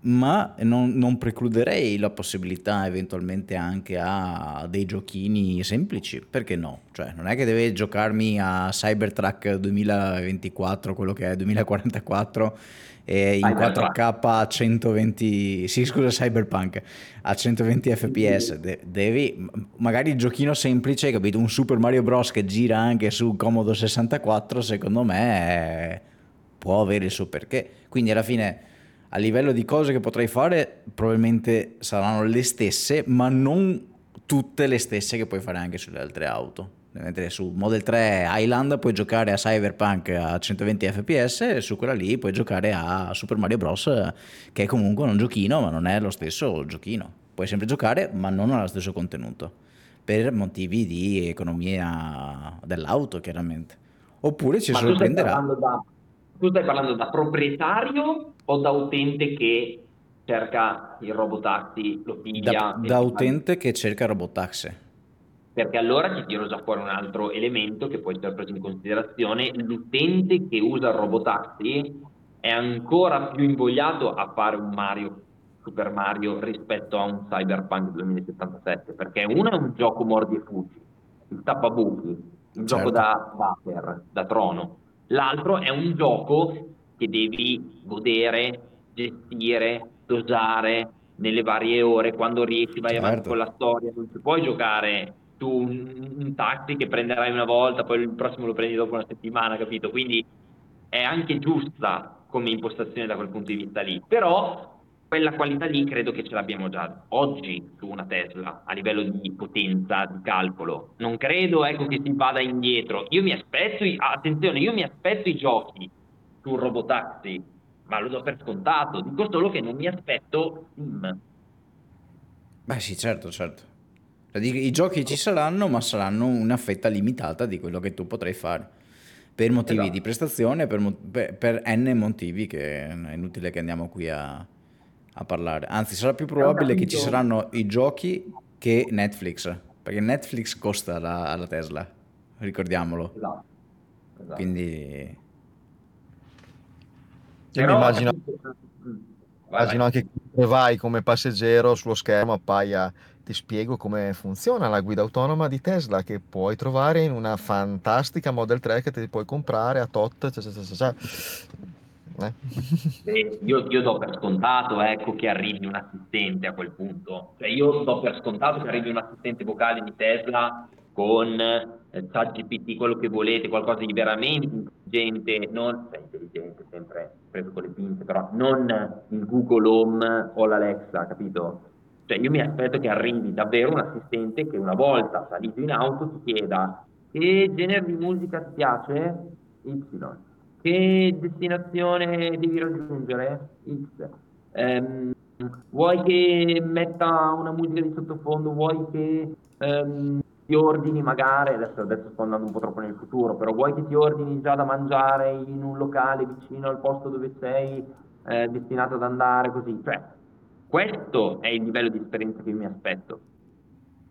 ma non, non, precluderei la possibilità eventualmente anche a dei giochini semplici, perché no? Cioè, non è che deve giocarmi a Cybertruck 2024, quello che è 2044, e in 4K a 120, sì scusa Cyberpunk, a 120 fps, De- devi, magari il giochino semplice, capito? Un Super Mario Bros. che gira anche su Comodo 64, secondo me è... può avere il suo perché. Quindi alla fine a livello di cose che potrei fare probabilmente saranno le stesse, ma non tutte le stesse che puoi fare anche sulle altre auto. Mentre su Model 3 Highland puoi giocare a Cyberpunk a 120 fps e su quella lì puoi giocare a Super Mario Bros. che è comunque un giochino, ma non è lo stesso giochino. Puoi sempre giocare, ma non ha lo stesso contenuto. Per motivi di economia dell'auto, chiaramente. Oppure ci ma sorprenderà. Da, tu stai parlando da proprietario o da utente che cerca il robotaxi, lo piglia? Da, da utente che cerca il robotaxi. Perché allora ti tiro già fuori un altro elemento che può essere preso in considerazione. L'utente che usa il robotaxi è ancora più invogliato a fare un Mario Super Mario rispetto a un Cyberpunk 2077 perché uno è un gioco mordi e fuggi il tappabuchi il certo. gioco da Water, da trono l'altro è un gioco che devi godere, gestire, dosare nelle varie ore, quando riesci vai certo. avanti con la storia, non ci puoi giocare tu un, un taxi che prenderai una volta, poi il prossimo lo prendi dopo una settimana, capito? Quindi è anche giusta come impostazione da quel punto di vista lì, però quella qualità lì credo che ce l'abbiamo già oggi su una Tesla a livello di potenza di calcolo. Non credo ecco, che si vada indietro. Io mi aspetto, attenzione, io mi aspetto i giochi sul robotaxi, ma lo do per scontato. Dico solo che non mi aspetto Steam. Beh sì, certo, certo. I giochi ci saranno, ma saranno una fetta limitata di quello che tu potrai fare. Per motivi esatto. di prestazione, per, per, per, N motivi che è inutile che andiamo qui a, a parlare. Anzi, sarà più probabile che ci saranno i giochi che Netflix, perché Netflix costa la, alla Tesla, ricordiamolo. Esatto. esatto. Quindi io mi immagino, immagino anche che vai come passeggero sullo schermo appaia ti spiego come funziona la guida autonoma di Tesla che puoi trovare in una fantastica Model 3 che ti puoi comprare a tot. Cioè, cioè, cioè, eh. io, io, do per scontato ecco, che arrivi un assistente a quel punto. Cioè, io do per scontato che arrivi un assistente vocale di Tesla con eh, ChatGPT, quello che volete, qualcosa di veramente intelligente, non cioè, intelligente, sempre preso con le pinze, però non il Google Home o l'Alexa, capito? Cioè io mi aspetto che arrivi davvero un assistente che una volta salito in auto ti chieda che genere di musica ti piace? Y. Che destinazione devi raggiungere? X. Um, vuoi che metta una musica di sottofondo? Vuoi che um, ti ordini magari, adesso, adesso, sto andando un po' troppo nel futuro, però vuoi che ti ordini già da mangiare in un locale vicino al posto dove sei eh, destinato ad andare, così. Cioè, questo è il livello di esperienza che mi aspetto.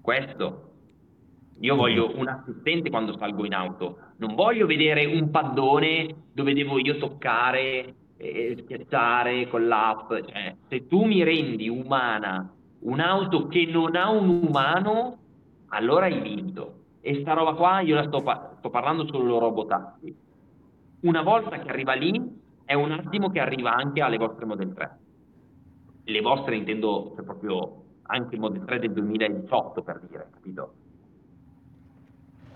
Questo. Io mm-hmm. voglio un assistente quando salgo in auto, non voglio vedere un paddone dove devo io toccare e schiacciare con l'app. Cioè, se tu mi rendi umana un'auto che non ha un umano, allora hai vinto. E sta roba qua io la sto, pa- sto parlando solo robotaxi. Una volta che arriva lì, è un attimo che arriva anche alle vostre Model 3. Le vostre intendo cioè proprio anche il Model 3 del 2018 per dire, capito?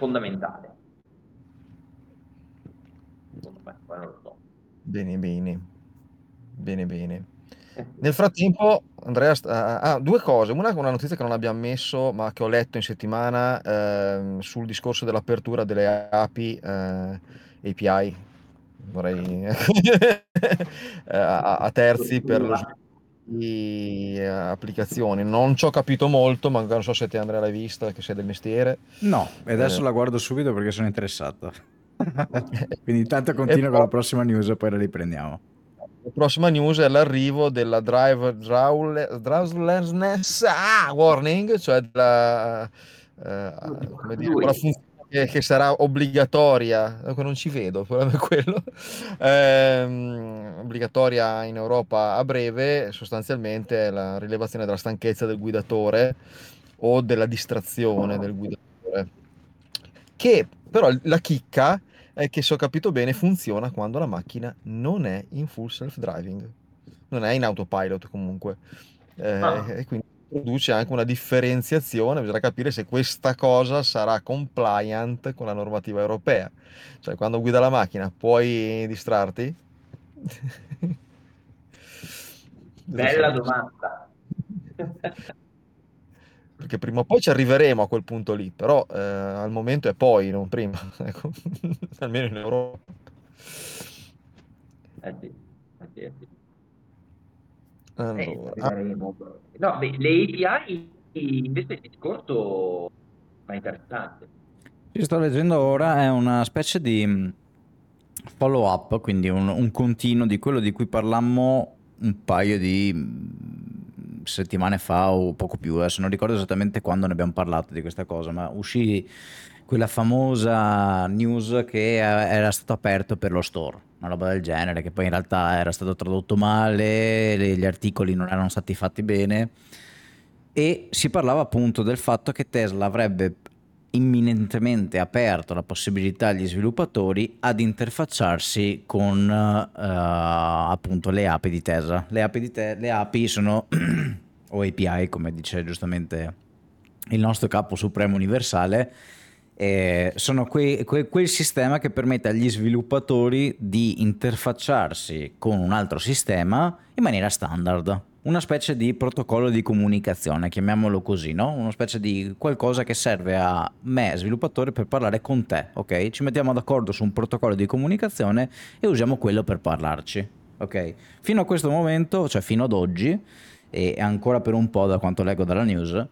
Fondamentale. Beh, non lo so. Bene, bene. Bene, bene. Nel frattempo, Andrea, sta- ah, due cose. Una è una notizia che non abbiamo messo, ma che ho letto in settimana ehm, sul discorso dell'apertura delle API, eh, API, vorrei [LAUGHS] eh, a, a terzi per lo sviluppo di eh, applicazioni. Non ci ho capito molto, ma non so se te Andrea l'hai vista, che sei del mestiere. No, e adesso Eh, la guardo subito perché sono interessato. [LAUGHS] Quindi intanto continua con la prossima news e poi la riprendiamo. La prossima news è l'arrivo della driver drowselessness ah, warning, cioè della, eh, come dire, la funzione che, che sarà obbligatoria, non ci vedo, [LAUGHS] quello, ehm, obbligatoria in Europa a breve, sostanzialmente la rilevazione della stanchezza del guidatore o della distrazione del guidatore. Che però la chicca è che se ho capito bene funziona quando la macchina non è in full self driving, non è in autopilot comunque. Eh, ah. E quindi produce anche una differenziazione, bisogna capire se questa cosa sarà compliant con la normativa europea. Cioè, quando guida la macchina puoi distrarti? [LAUGHS] Bella domanda. [LAUGHS] Perché prima o poi ci arriveremo a quel punto lì, però eh, al momento è poi, non prima, [LAUGHS] ecco. almeno in Europa. Eh sì, eh sì, eh sì. Allora. Eh, no, beh, le API invece il discorso è interessante. Ci sto leggendo ora, è una specie di mm, follow up, quindi un, un continuo di quello di cui parlammo un paio di mm, settimane fa o poco più, adesso non ricordo esattamente quando ne abbiamo parlato di questa cosa, ma uscì quella famosa news che era stato aperto per lo store, una roba del genere, che poi in realtà era stato tradotto male, gli articoli non erano stati fatti bene e si parlava appunto del fatto che Tesla avrebbe imminentemente aperto la possibilità agli sviluppatori ad interfacciarsi con uh, appunto le API di Tesla. Le API, di te- le API sono, [CLEARS THROAT] o API come dice giustamente il nostro capo supremo universale, eh, sono que- que- quel sistema che permette agli sviluppatori di interfacciarsi con un altro sistema in maniera standard. Una specie di protocollo di comunicazione, chiamiamolo così, no? Una specie di qualcosa che serve a me, sviluppatore, per parlare con te, ok? Ci mettiamo d'accordo su un protocollo di comunicazione e usiamo quello per parlarci, ok? Fino a questo momento, cioè fino ad oggi, e ancora per un po' da quanto leggo dalla news,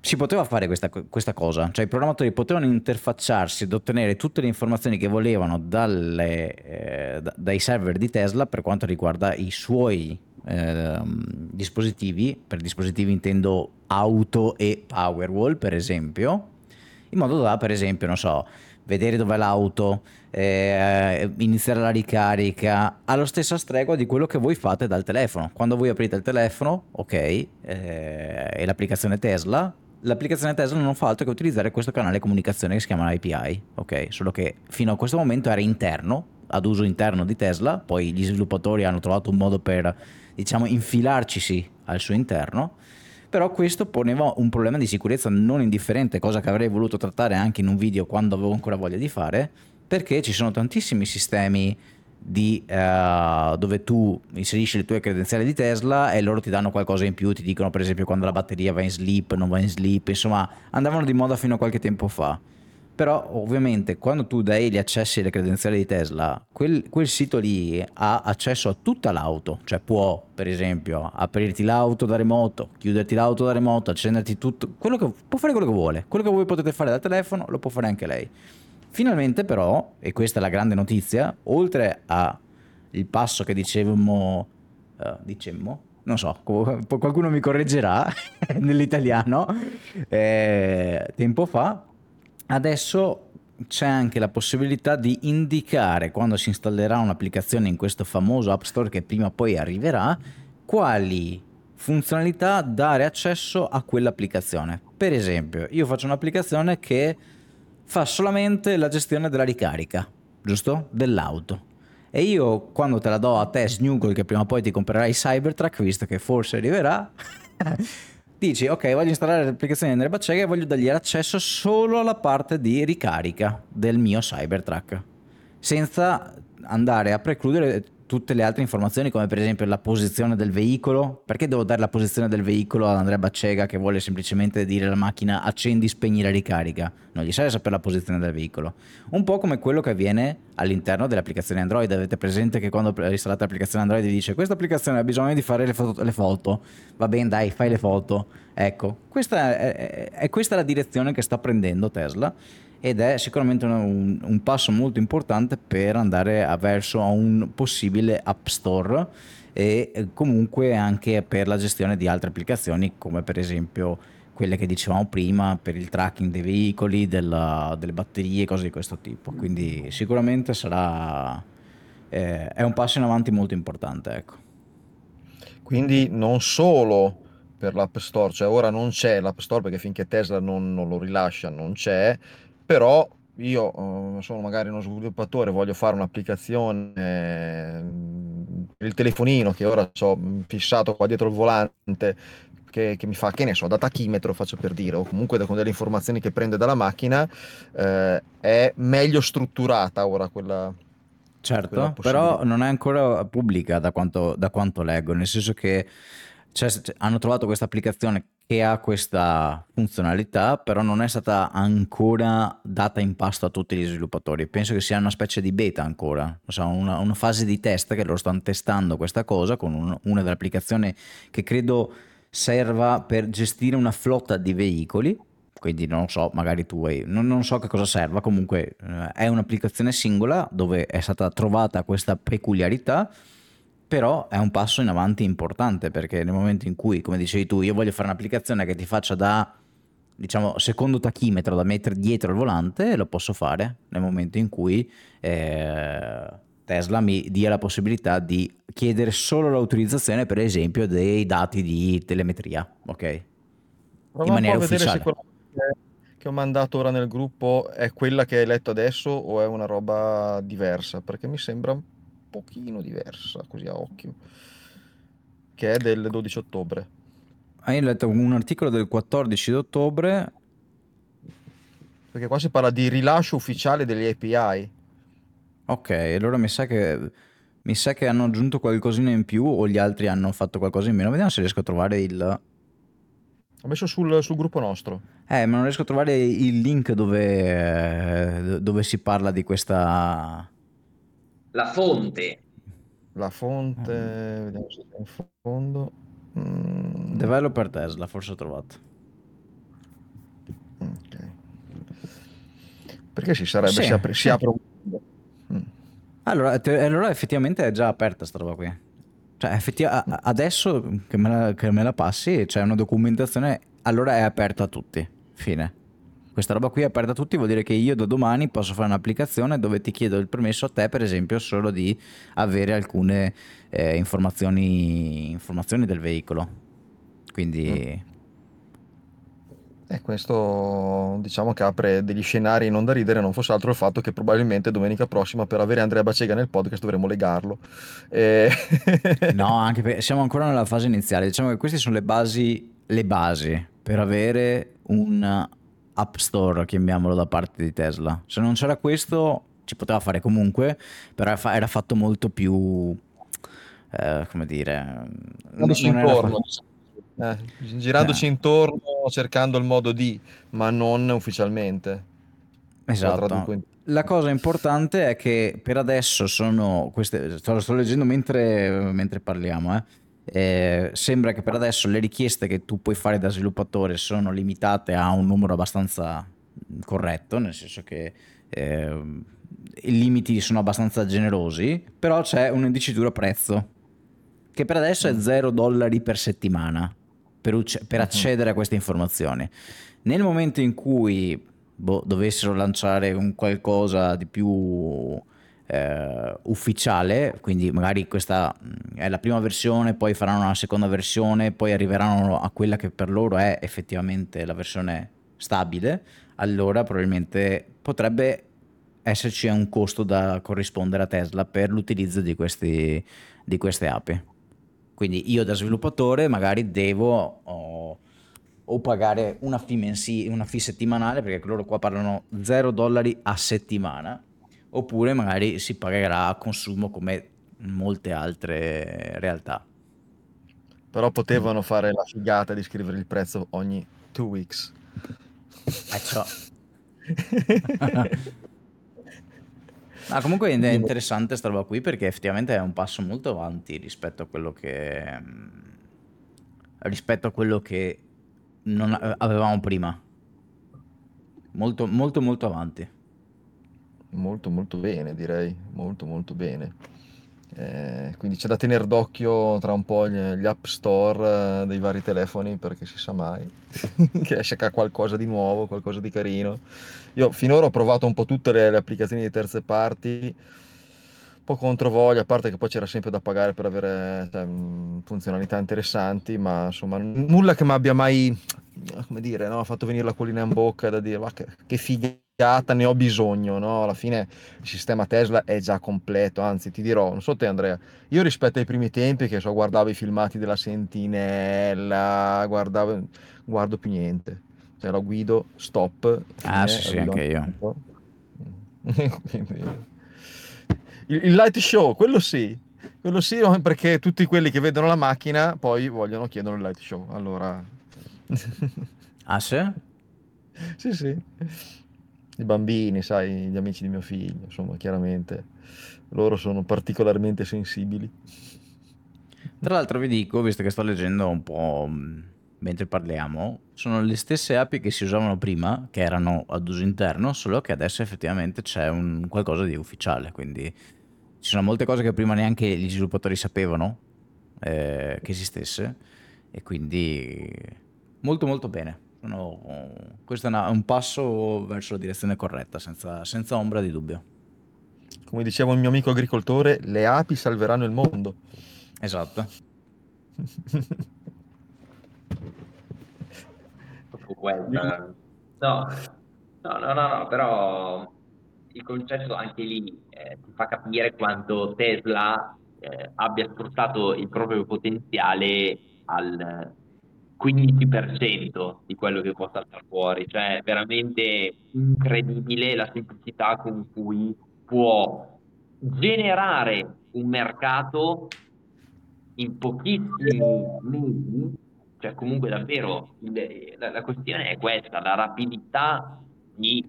si poteva fare questa, questa, cosa, cioè i programmatori potevano interfacciarsi ed ottenere tutte le informazioni che volevano dalle, eh, da, dai server di Tesla per quanto riguarda i suoi eh, dispositivi, per dispositivi intendo auto e Powerwall per esempio, in modo da per esempio, non so, vedere dov'è l'auto, eh, iniziare la ricarica, alla stessa stregua di quello che voi fate dal telefono. Quando voi aprite il telefono, ok, eh, e l'applicazione Tesla, l'applicazione Tesla non fa altro che utilizzare questo canale comunicazione che si chiama API, ok? Solo che fino a questo momento era interno, ad uso interno di Tesla, poi gli sviluppatori hanno trovato un modo per, diciamo, infilarcisi al suo interno, però questo poneva un problema di sicurezza non indifferente, cosa che avrei voluto trattare anche in un video quando avevo ancora voglia di fare, perché ci sono tantissimi sistemi di, uh, dove tu inserisci le tue credenziali di Tesla e loro ti danno qualcosa in più, ti dicono per esempio quando la batteria va in sleep, non va in sleep, insomma andavano di moda fino a qualche tempo fa. Però ovviamente quando tu dai gli accessi alle credenziali di Tesla, quel, quel sito lì ha accesso a tutta l'auto, cioè può per esempio aprirti l'auto da remoto, chiuderti l'auto da remoto, accenderti tutto, quello che, può fare quello che vuole, quello che voi potete fare dal telefono lo può fare anche lei. Finalmente però, e questa è la grande notizia, oltre al passo che dicevamo, uh, dicemmo, non so, qualcuno mi correggerà [LAUGHS] nell'italiano, eh, tempo fa, adesso c'è anche la possibilità di indicare quando si installerà un'applicazione in questo famoso App Store che prima o poi arriverà, quali funzionalità dare accesso a quell'applicazione. Per esempio, io faccio un'applicazione che fa solamente la gestione della ricarica, giusto? Dell'auto. E io quando te la do a te, Snuggle, che prima o poi ti comprerai Cybertruck, visto che forse arriverà, [LAUGHS] dici ok, voglio installare l'applicazione di Andrea Bacega e voglio dargli accesso solo alla parte di ricarica del mio Cybertruck, senza andare a precludere tutte le altre informazioni come per esempio la posizione del veicolo. Perché devo dare la posizione del veicolo ad Andrea Baccega che vuole semplicemente dire alla macchina accendi, spegni la ricarica non gli serve sapere la posizione del veicolo. Un po' come quello che avviene all'interno delle applicazioni Android. Avete presente che quando installate l'applicazione Android vi dice questa applicazione ha bisogno di fare le foto, le foto. va bene dai fai le foto. Ecco questa è, è questa la direzione che sta prendendo Tesla ed è sicuramente un, un, passo molto importante per andare verso un possibile App Store e comunque anche per la gestione di altre applicazioni come per esempio quelle che dicevamo prima per il tracking dei veicoli, della, delle batterie, cose di questo tipo. Quindi sicuramente sarà eh, è un passo in avanti molto importante. Ecco. Quindi non solo per l'App Store, cioè ora non c'è l'App Store perché finché Tesla non, non lo rilascia non c'è, però io uh, sono magari uno sviluppatore, voglio fare un'applicazione eh, per il telefonino che ora ho fissato qua dietro il volante che, che, mi fa, che ne so, da tachimetro faccio per dire, o comunque con delle informazioni che prende dalla macchina, eh, è meglio strutturata ora quella... Certo, però non è ancora pubblica da quanto, da quanto leggo, nel senso che cioè, hanno trovato questa applicazione che ha questa funzionalità, però non è stata ancora data in pasto a tutti gli sviluppatori. Penso che sia una specie di beta ancora, una, una, fase di test che loro stanno testando questa cosa con un, una delle applicazioni che credo serva per gestire una flotta di veicoli. Quindi non so, magari tu hai, non, non so che cosa serva, comunque eh, è un'applicazione singola dove è stata trovata questa peculiarità però è un passo in avanti importante perché nel momento in cui, come dicevi tu, io voglio fare un'applicazione che ti faccia da, diciamo, secondo tachimetro da mettere dietro il volante, lo posso fare nel momento in cui eh, Tesla mi dia la possibilità di chiedere solo l'autorizzazione, per esempio, dei dati di telemetria, ok? Prova in maniera ufficiale. che ho mandato ora nel gruppo è quella che hai letto adesso o è una roba diversa? Perché mi sembra pochino diversa, così a occhio, che è del 12 ottobre. Hai letto un articolo del 14 ottobre? Perché qua si parla di rilascio ufficiale degli API. Ok, allora mi sa che mi sa che hanno aggiunto qualcosina in più o gli altri hanno fatto qualcosa in meno. Vediamo se riesco a trovare il... Ho messo sul, sul gruppo nostro. Eh, ma non riesco a trovare il link dove, dove si parla di questa la fonte. La fonte, mm. vediamo se è in fondo. Mm. Developer Tesla, forse ho trovato. Ok. Perché si sarebbe, sì, si, apre, sì. si apre un... Mm. Allora, te, allora effettivamente è già aperta sta roba qui. Cioè, effettivamente, adesso che me, la, che me la passi, c'è una documentazione, allora è aperta a tutti. Fine questa roba qui è aperta a tutti vuol dire che io da domani posso fare un'applicazione dove ti chiedo il permesso a te per esempio solo di avere alcune eh, informazioni, informazioni, del veicolo quindi mm. E questo diciamo che apre degli scenari non da ridere, non fosse altro il fatto che probabilmente domenica prossima per avere Andrea Bacega nel podcast dovremo legarlo. E... [LAUGHS] no, anche perché siamo ancora nella fase iniziale, diciamo che queste sono le basi, le basi per avere un App Store, chiamiamolo da parte di Tesla. Se non c'era questo, ci poteva fare comunque, però era fatto molto più, eh, come dire, girandoci intorno, eh, girandoci eh. intorno, cercando il modo di, ma non ufficialmente. Esatto. La cosa importante è che per adesso sono queste, sto, sto leggendo mentre, mentre parliamo, eh eh, sembra che per adesso le richieste che tu puoi fare da sviluppatore sono limitate a un numero abbastanza corretto, nel senso che eh, i limiti sono abbastanza generosi, però c'è un'indicitura prezzo che per adesso è 0 dollari per settimana per, ucc- per accedere a queste informazioni. Nel momento in cui boh, dovessero lanciare un qualcosa di più eh, ufficiale, quindi magari questa mm, è la prima versione, poi faranno una seconda versione, poi arriveranno a quella che per loro è effettivamente la versione stabile, allora probabilmente potrebbe esserci un costo da corrispondere a Tesla per l'utilizzo di, questi, di queste api. Quindi io da sviluppatore magari devo o, o pagare una fee, mensi, una fee settimanale, perché loro qua parlano 0 dollari a settimana, oppure magari si pagherà a consumo come molte altre realtà. Però potevano fare la figata di scrivere il prezzo ogni two weeks. Ciò. [LAUGHS] Ma comunque è interessante questa roba qui perché effettivamente è un passo molto avanti rispetto a quello che rispetto a quello che non avevamo prima. Molto molto molto avanti molto molto bene direi, molto molto bene. Eh, quindi c'è da tenere d'occhio tra un po' gli, gli app store eh, dei vari telefoni perché si sa mai [LAUGHS] che esce qualcosa di nuovo, qualcosa di carino. Io finora ho provato un po' tutte le, le applicazioni di terze parti, un po' contro voglia, a parte che poi c'era sempre da pagare per avere cioè, funzionalità interessanti, ma insomma nulla che mi abbia mai, come dire, no, fatto venire la collina in bocca da dire, ma che, che figata ne ho bisogno, no? Alla fine il sistema Tesla è già completo, anzi ti dirò, non so te Andrea, io rispetto ai primi tempi che so, guardavo i filmati della Sentinella, guardavo, guardo più niente, cioè la guido, stop. Ah sì, sì, anche io. [LAUGHS] il, il light show, quello sì, quello sì perché tutti quelli che vedono la macchina poi vogliono, chiedono il light show, allora... ah sì? sì, sì i bambini, sai, gli amici di mio figlio, insomma, chiaramente loro sono particolarmente sensibili. Tra l'altro vi dico, visto che sto leggendo un po' mm, mentre parliamo, sono le stesse api che si usavano prima, che erano ad uso interno, solo che adesso effettivamente c'è un qualcosa di ufficiale, quindi ci sono molte cose che prima neanche gli sviluppatori sapevano eh, che esistesse e quindi molto molto bene. No, questo è una, un passo verso la direzione corretta, senza, senza ombra di dubbio. Come diceva un mio amico agricoltore, le api salveranno il mondo. Esatto. No, no, no, no, no, però il concetto anche lì eh, ti fa capire quanto Tesla eh, abbia sfruttato il proprio potenziale al 15% di quello che può saltare fuori, cioè veramente incredibile la semplicità con cui può generare un mercato in pochissimi mesi, cioè comunque davvero la, la questione è questa, la rapidità di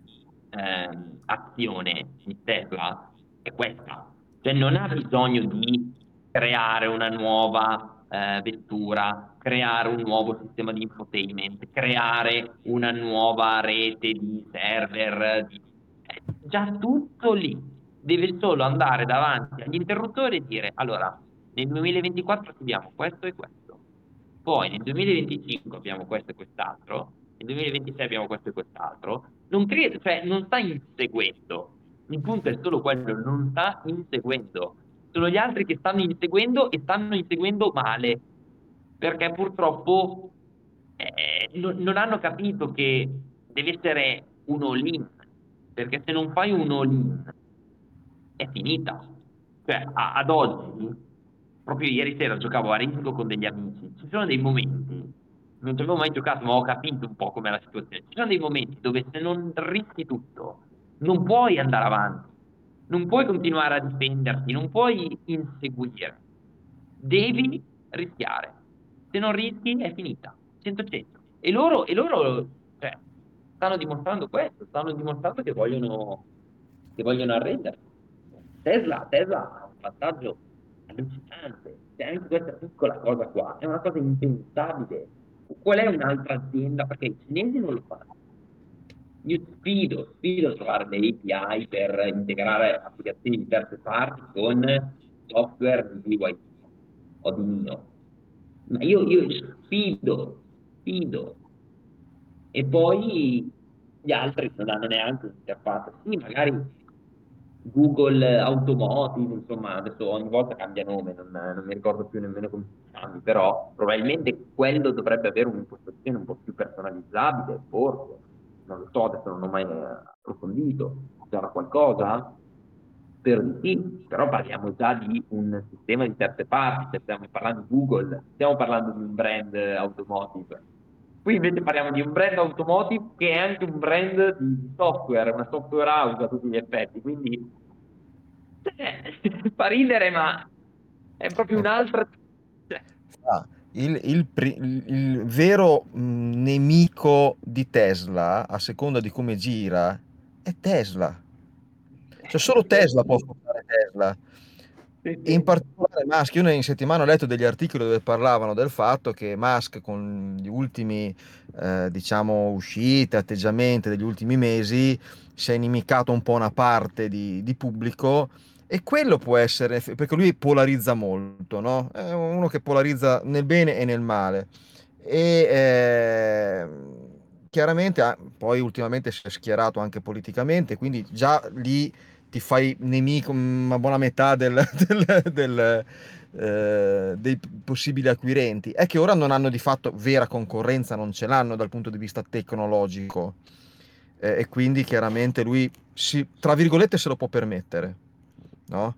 eh, azione di Tesla è questa, cioè non ha bisogno di creare una nuova eh, vettura, creare un nuovo sistema di infotainment, creare una nuova rete di server, di... è già tutto lì. Deve solo andare davanti agli interruttori e dire allora nel 2024 abbiamo questo e questo, poi nel 2025 abbiamo questo e quest'altro, nel 2026 abbiamo questo e quest'altro. Non credo, cioè non sta inseguendo. Il punto è solo quello, non sta inseguendo sono gli altri che stanno inseguendo e stanno inseguendo male, perché purtroppo eh, non, non hanno capito che deve essere un all-in, perché se non fai un all-in è finita. Cioè, a, ad oggi, proprio ieri sera giocavo a Risco con degli amici, ci sono dei momenti, non ci avevo mai giocato, ma ho capito un po' com'è la situazione, ci sono dei momenti dove se non rischi tutto, non puoi andare avanti non puoi continuare a difenderti, non puoi inseguire, devi rischiare. Se non rischi è finita, 100-100. E loro, e loro cioè, stanno dimostrando questo, stanno dimostrando che vogliono, che vogliono arrendersi. Tesla, Tesla ha un vantaggio allucinante, c'è anche questa piccola cosa qua, è una cosa impensabile. Qual è un'altra azienda? Perché i cinesi non lo fanno io sfido, sfido a trovare delle API per integrare applicazioni di terze parti con software di BYD o di Nio. Ma io, io sfido, sfido. E poi gli altri non hanno neanche un'interfaccia. Sì, magari Google Automotive, insomma, adesso ogni volta cambia nome, non, non mi ricordo più nemmeno come si chiama, però probabilmente quello dovrebbe avere un'impostazione un po' più personalizzabile, forse non lo so, adesso non ho mai approfondito, sarà qualcosa? Spero sì, però parliamo già di un sistema di terze parti, stiamo parlando di Google, stiamo parlando di un brand automotive. Qui invece parliamo di un brand automotive che è anche un brand di software, una software house a tutti gli effetti, quindi eh, [LAUGHS] fa ridere ma è proprio un'altra... Ah il, il, il, vero nemico di Tesla, a seconda di come gira, è Tesla. Cioè solo Tesla può fare Tesla. E in particolare Musk, io in settimana ho letto degli articoli dove parlavano del fatto che Musk con gli ultimi, eh, diciamo, uscite, atteggiamenti degli ultimi mesi, si è inimicato un po' una parte di, di pubblico e quello può essere, perché lui polarizza molto, no? È uno che polarizza nel bene e nel male. E eh, chiaramente poi ultimamente si è schierato anche politicamente, quindi già lì ti fai nemico una buona metà del, [LAUGHS] del, del, eh, dei possibili acquirenti. È che ora non hanno di fatto vera concorrenza, non ce l'hanno dal punto di vista tecnologico. Eh, e quindi chiaramente lui, si, tra virgolette, se lo può permettere no?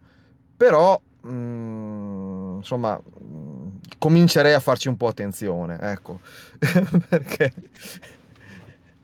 Però, mh, mm, insomma, mh, mm, comincerei a farci un po' attenzione, ecco, [LAUGHS] perché...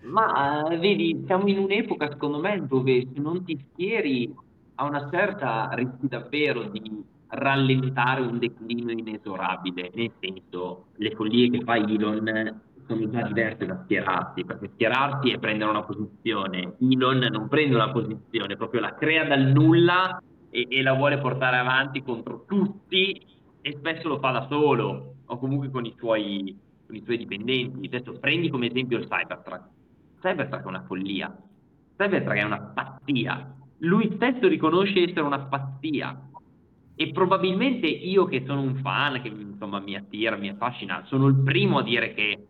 Ma eh, vedi, siamo in un'epoca, secondo me, dove se non ti schieri a una certa rischi davvero di rallentare un declino inesorabile, nel senso, le follie che fa Elon sono già diverse da schierarsi, perché schierarsi è prendere una posizione, Elon non prende una posizione, proprio la crea dal nulla e, e, la vuole portare avanti contro tutti e spesso lo fa da solo o comunque con i suoi, con i suoi dipendenti. Adesso prendi come esempio il Cybertruck. Cybertruck è una follia. Cybertruck è una pazzia. Lui stesso riconosce essere una pazzia. E probabilmente io che sono un fan, che insomma mi attira, mi affascina, sono il primo a dire che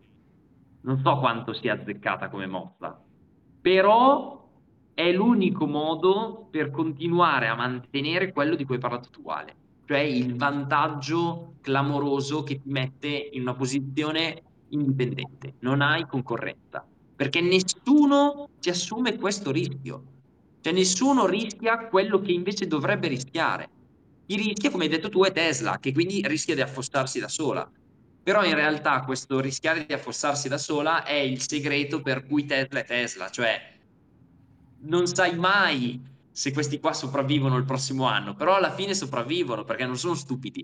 non so quanto sia azzeccata come mossa. Però è l'unico modo per continuare a mantenere quello di cui hai parlato tu, Ale, cioè il vantaggio clamoroso che ti mette in una posizione indipendente, non hai concorrenza, perché nessuno ti assume questo rischio, cioè nessuno rischia quello che invece dovrebbe rischiare. Chi rischia, come hai detto tu, è Tesla, che quindi rischia di affossarsi da sola. Però in realtà questo rischiare di affossarsi da sola è il segreto per cui Tesla è Tesla, cioè non sai mai se questi qua sopravvivono il prossimo anno, però alla fine sopravvivono perché non sono stupidi.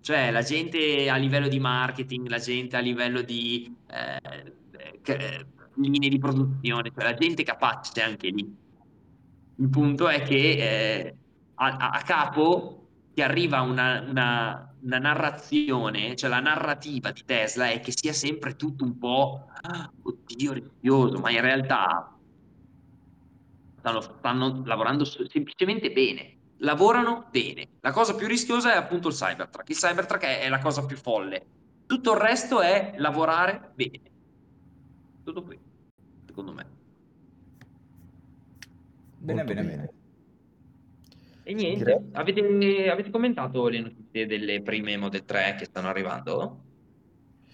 Cioè la gente a livello di marketing, la gente a livello di eh, eh, linee di produzione, cioè la gente capace anche lì. Il punto è che eh, a, a, capo ti arriva una, una, una, narrazione, cioè la narrativa di Tesla è che sia sempre tutto un po' ah, oddio rischioso, ma in realtà stanno, stanno lavorando semplicemente bene. Lavorano bene. La cosa più rischiosa è appunto il Cybertruck. Il Cybertruck è, è la cosa più folle. Tutto il resto è lavorare bene. Tutto qui, secondo me. Bene, bene, bene, bene. E niente, avete, avete, commentato le notizie delle prime Model 3 che stanno arrivando?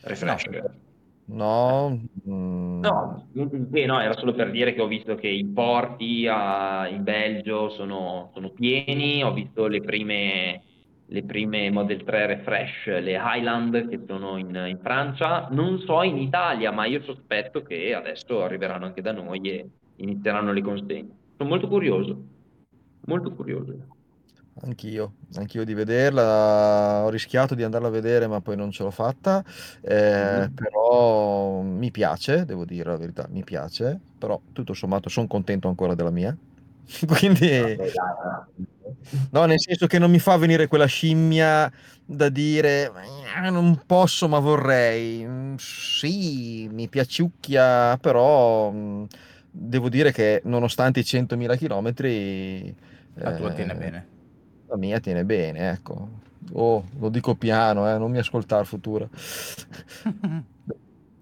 Refresh. No. No, mm. No, sì, no, era solo per dire che ho visto che i porti a- in Belgio sono, sono pieni, ho visto le prime, le prime Model 3 refresh, le Highland che sono in, in Francia, non so in Italia, ma io sospetto che adesso arriveranno anche da noi e inizieranno le consegne. Sono molto curioso, molto curioso. Anch'io, anch'io di vederla, ho rischiato di andarla a vedere ma poi non ce l'ho fatta, eh, però mi piace, devo dire la verità, mi piace, però tutto sommato sono contento ancora della mia, [LAUGHS] quindi no, nel senso che non mi fa venire quella scimmia da dire "Eh, non posso ma vorrei, mm, sì, mi piaciucchia, però mm, devo dire che nonostante i 100.000 chilometri... La tua tiene eh, bene. La mia tiene bene, ecco. Oh, lo dico piano, eh, non mi ascoltare futura. [LAUGHS]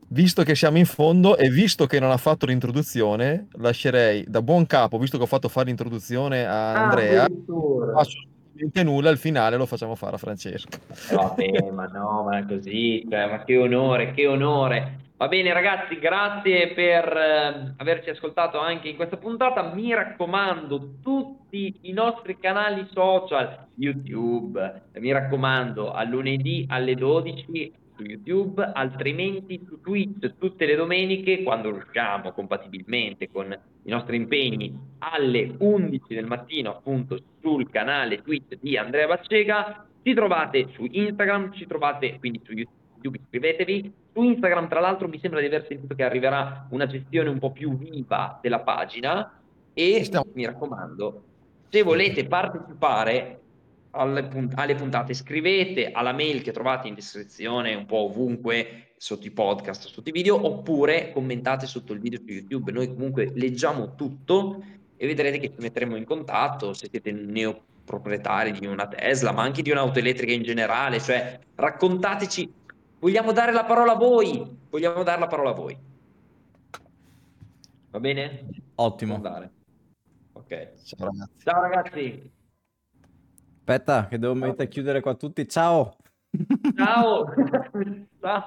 visto che siamo in fondo e visto che non ha fatto l'introduzione, lascerei da buon capo, visto che ho fatto fare l'introduzione a ah, Andrea, assolutamente nulla, al finale lo facciamo fare a Francesco. Eh, vabbè, ma no, ma così, cioè, ma che onore, che onore. Va bene ragazzi, grazie per eh, averci ascoltato anche in questa puntata. Mi raccomando, tutti i nostri canali social, YouTube, mi raccomando, a lunedì alle 12 su YouTube, altrimenti su Twitch tutte le domeniche, quando riusciamo compatibilmente con i nostri impegni, alle 11 del mattino appunto sul canale Twitch di Andrea Baccega. Ci trovate su Instagram, ci trovate quindi su YouTube YouTube, iscrivetevi. Su Instagram, tra l'altro, mi sembra di aver sentito che arriverà una gestione un po' più viva della pagina e mi raccomando, se volete partecipare alle, punt- alle puntate, scrivete alla mail che trovate in descrizione un po' ovunque sotto i podcast, sotto i video, oppure commentate sotto il video su YouTube. Noi comunque leggiamo tutto e vedrete che ci metteremo in contatto se siete neoproprietari di una Tesla, ma anche di un'auto elettrica in generale, cioè raccontateci, vogliamo dare la parola a voi, vogliamo dare la parola a voi. Va bene? Ottimo. Ok. Ciao ragazzi. Ciao ragazzi. Aspetta, che devo mettere a chiudere qua tutti. Ciao! Ciao. [LAUGHS] Ciao.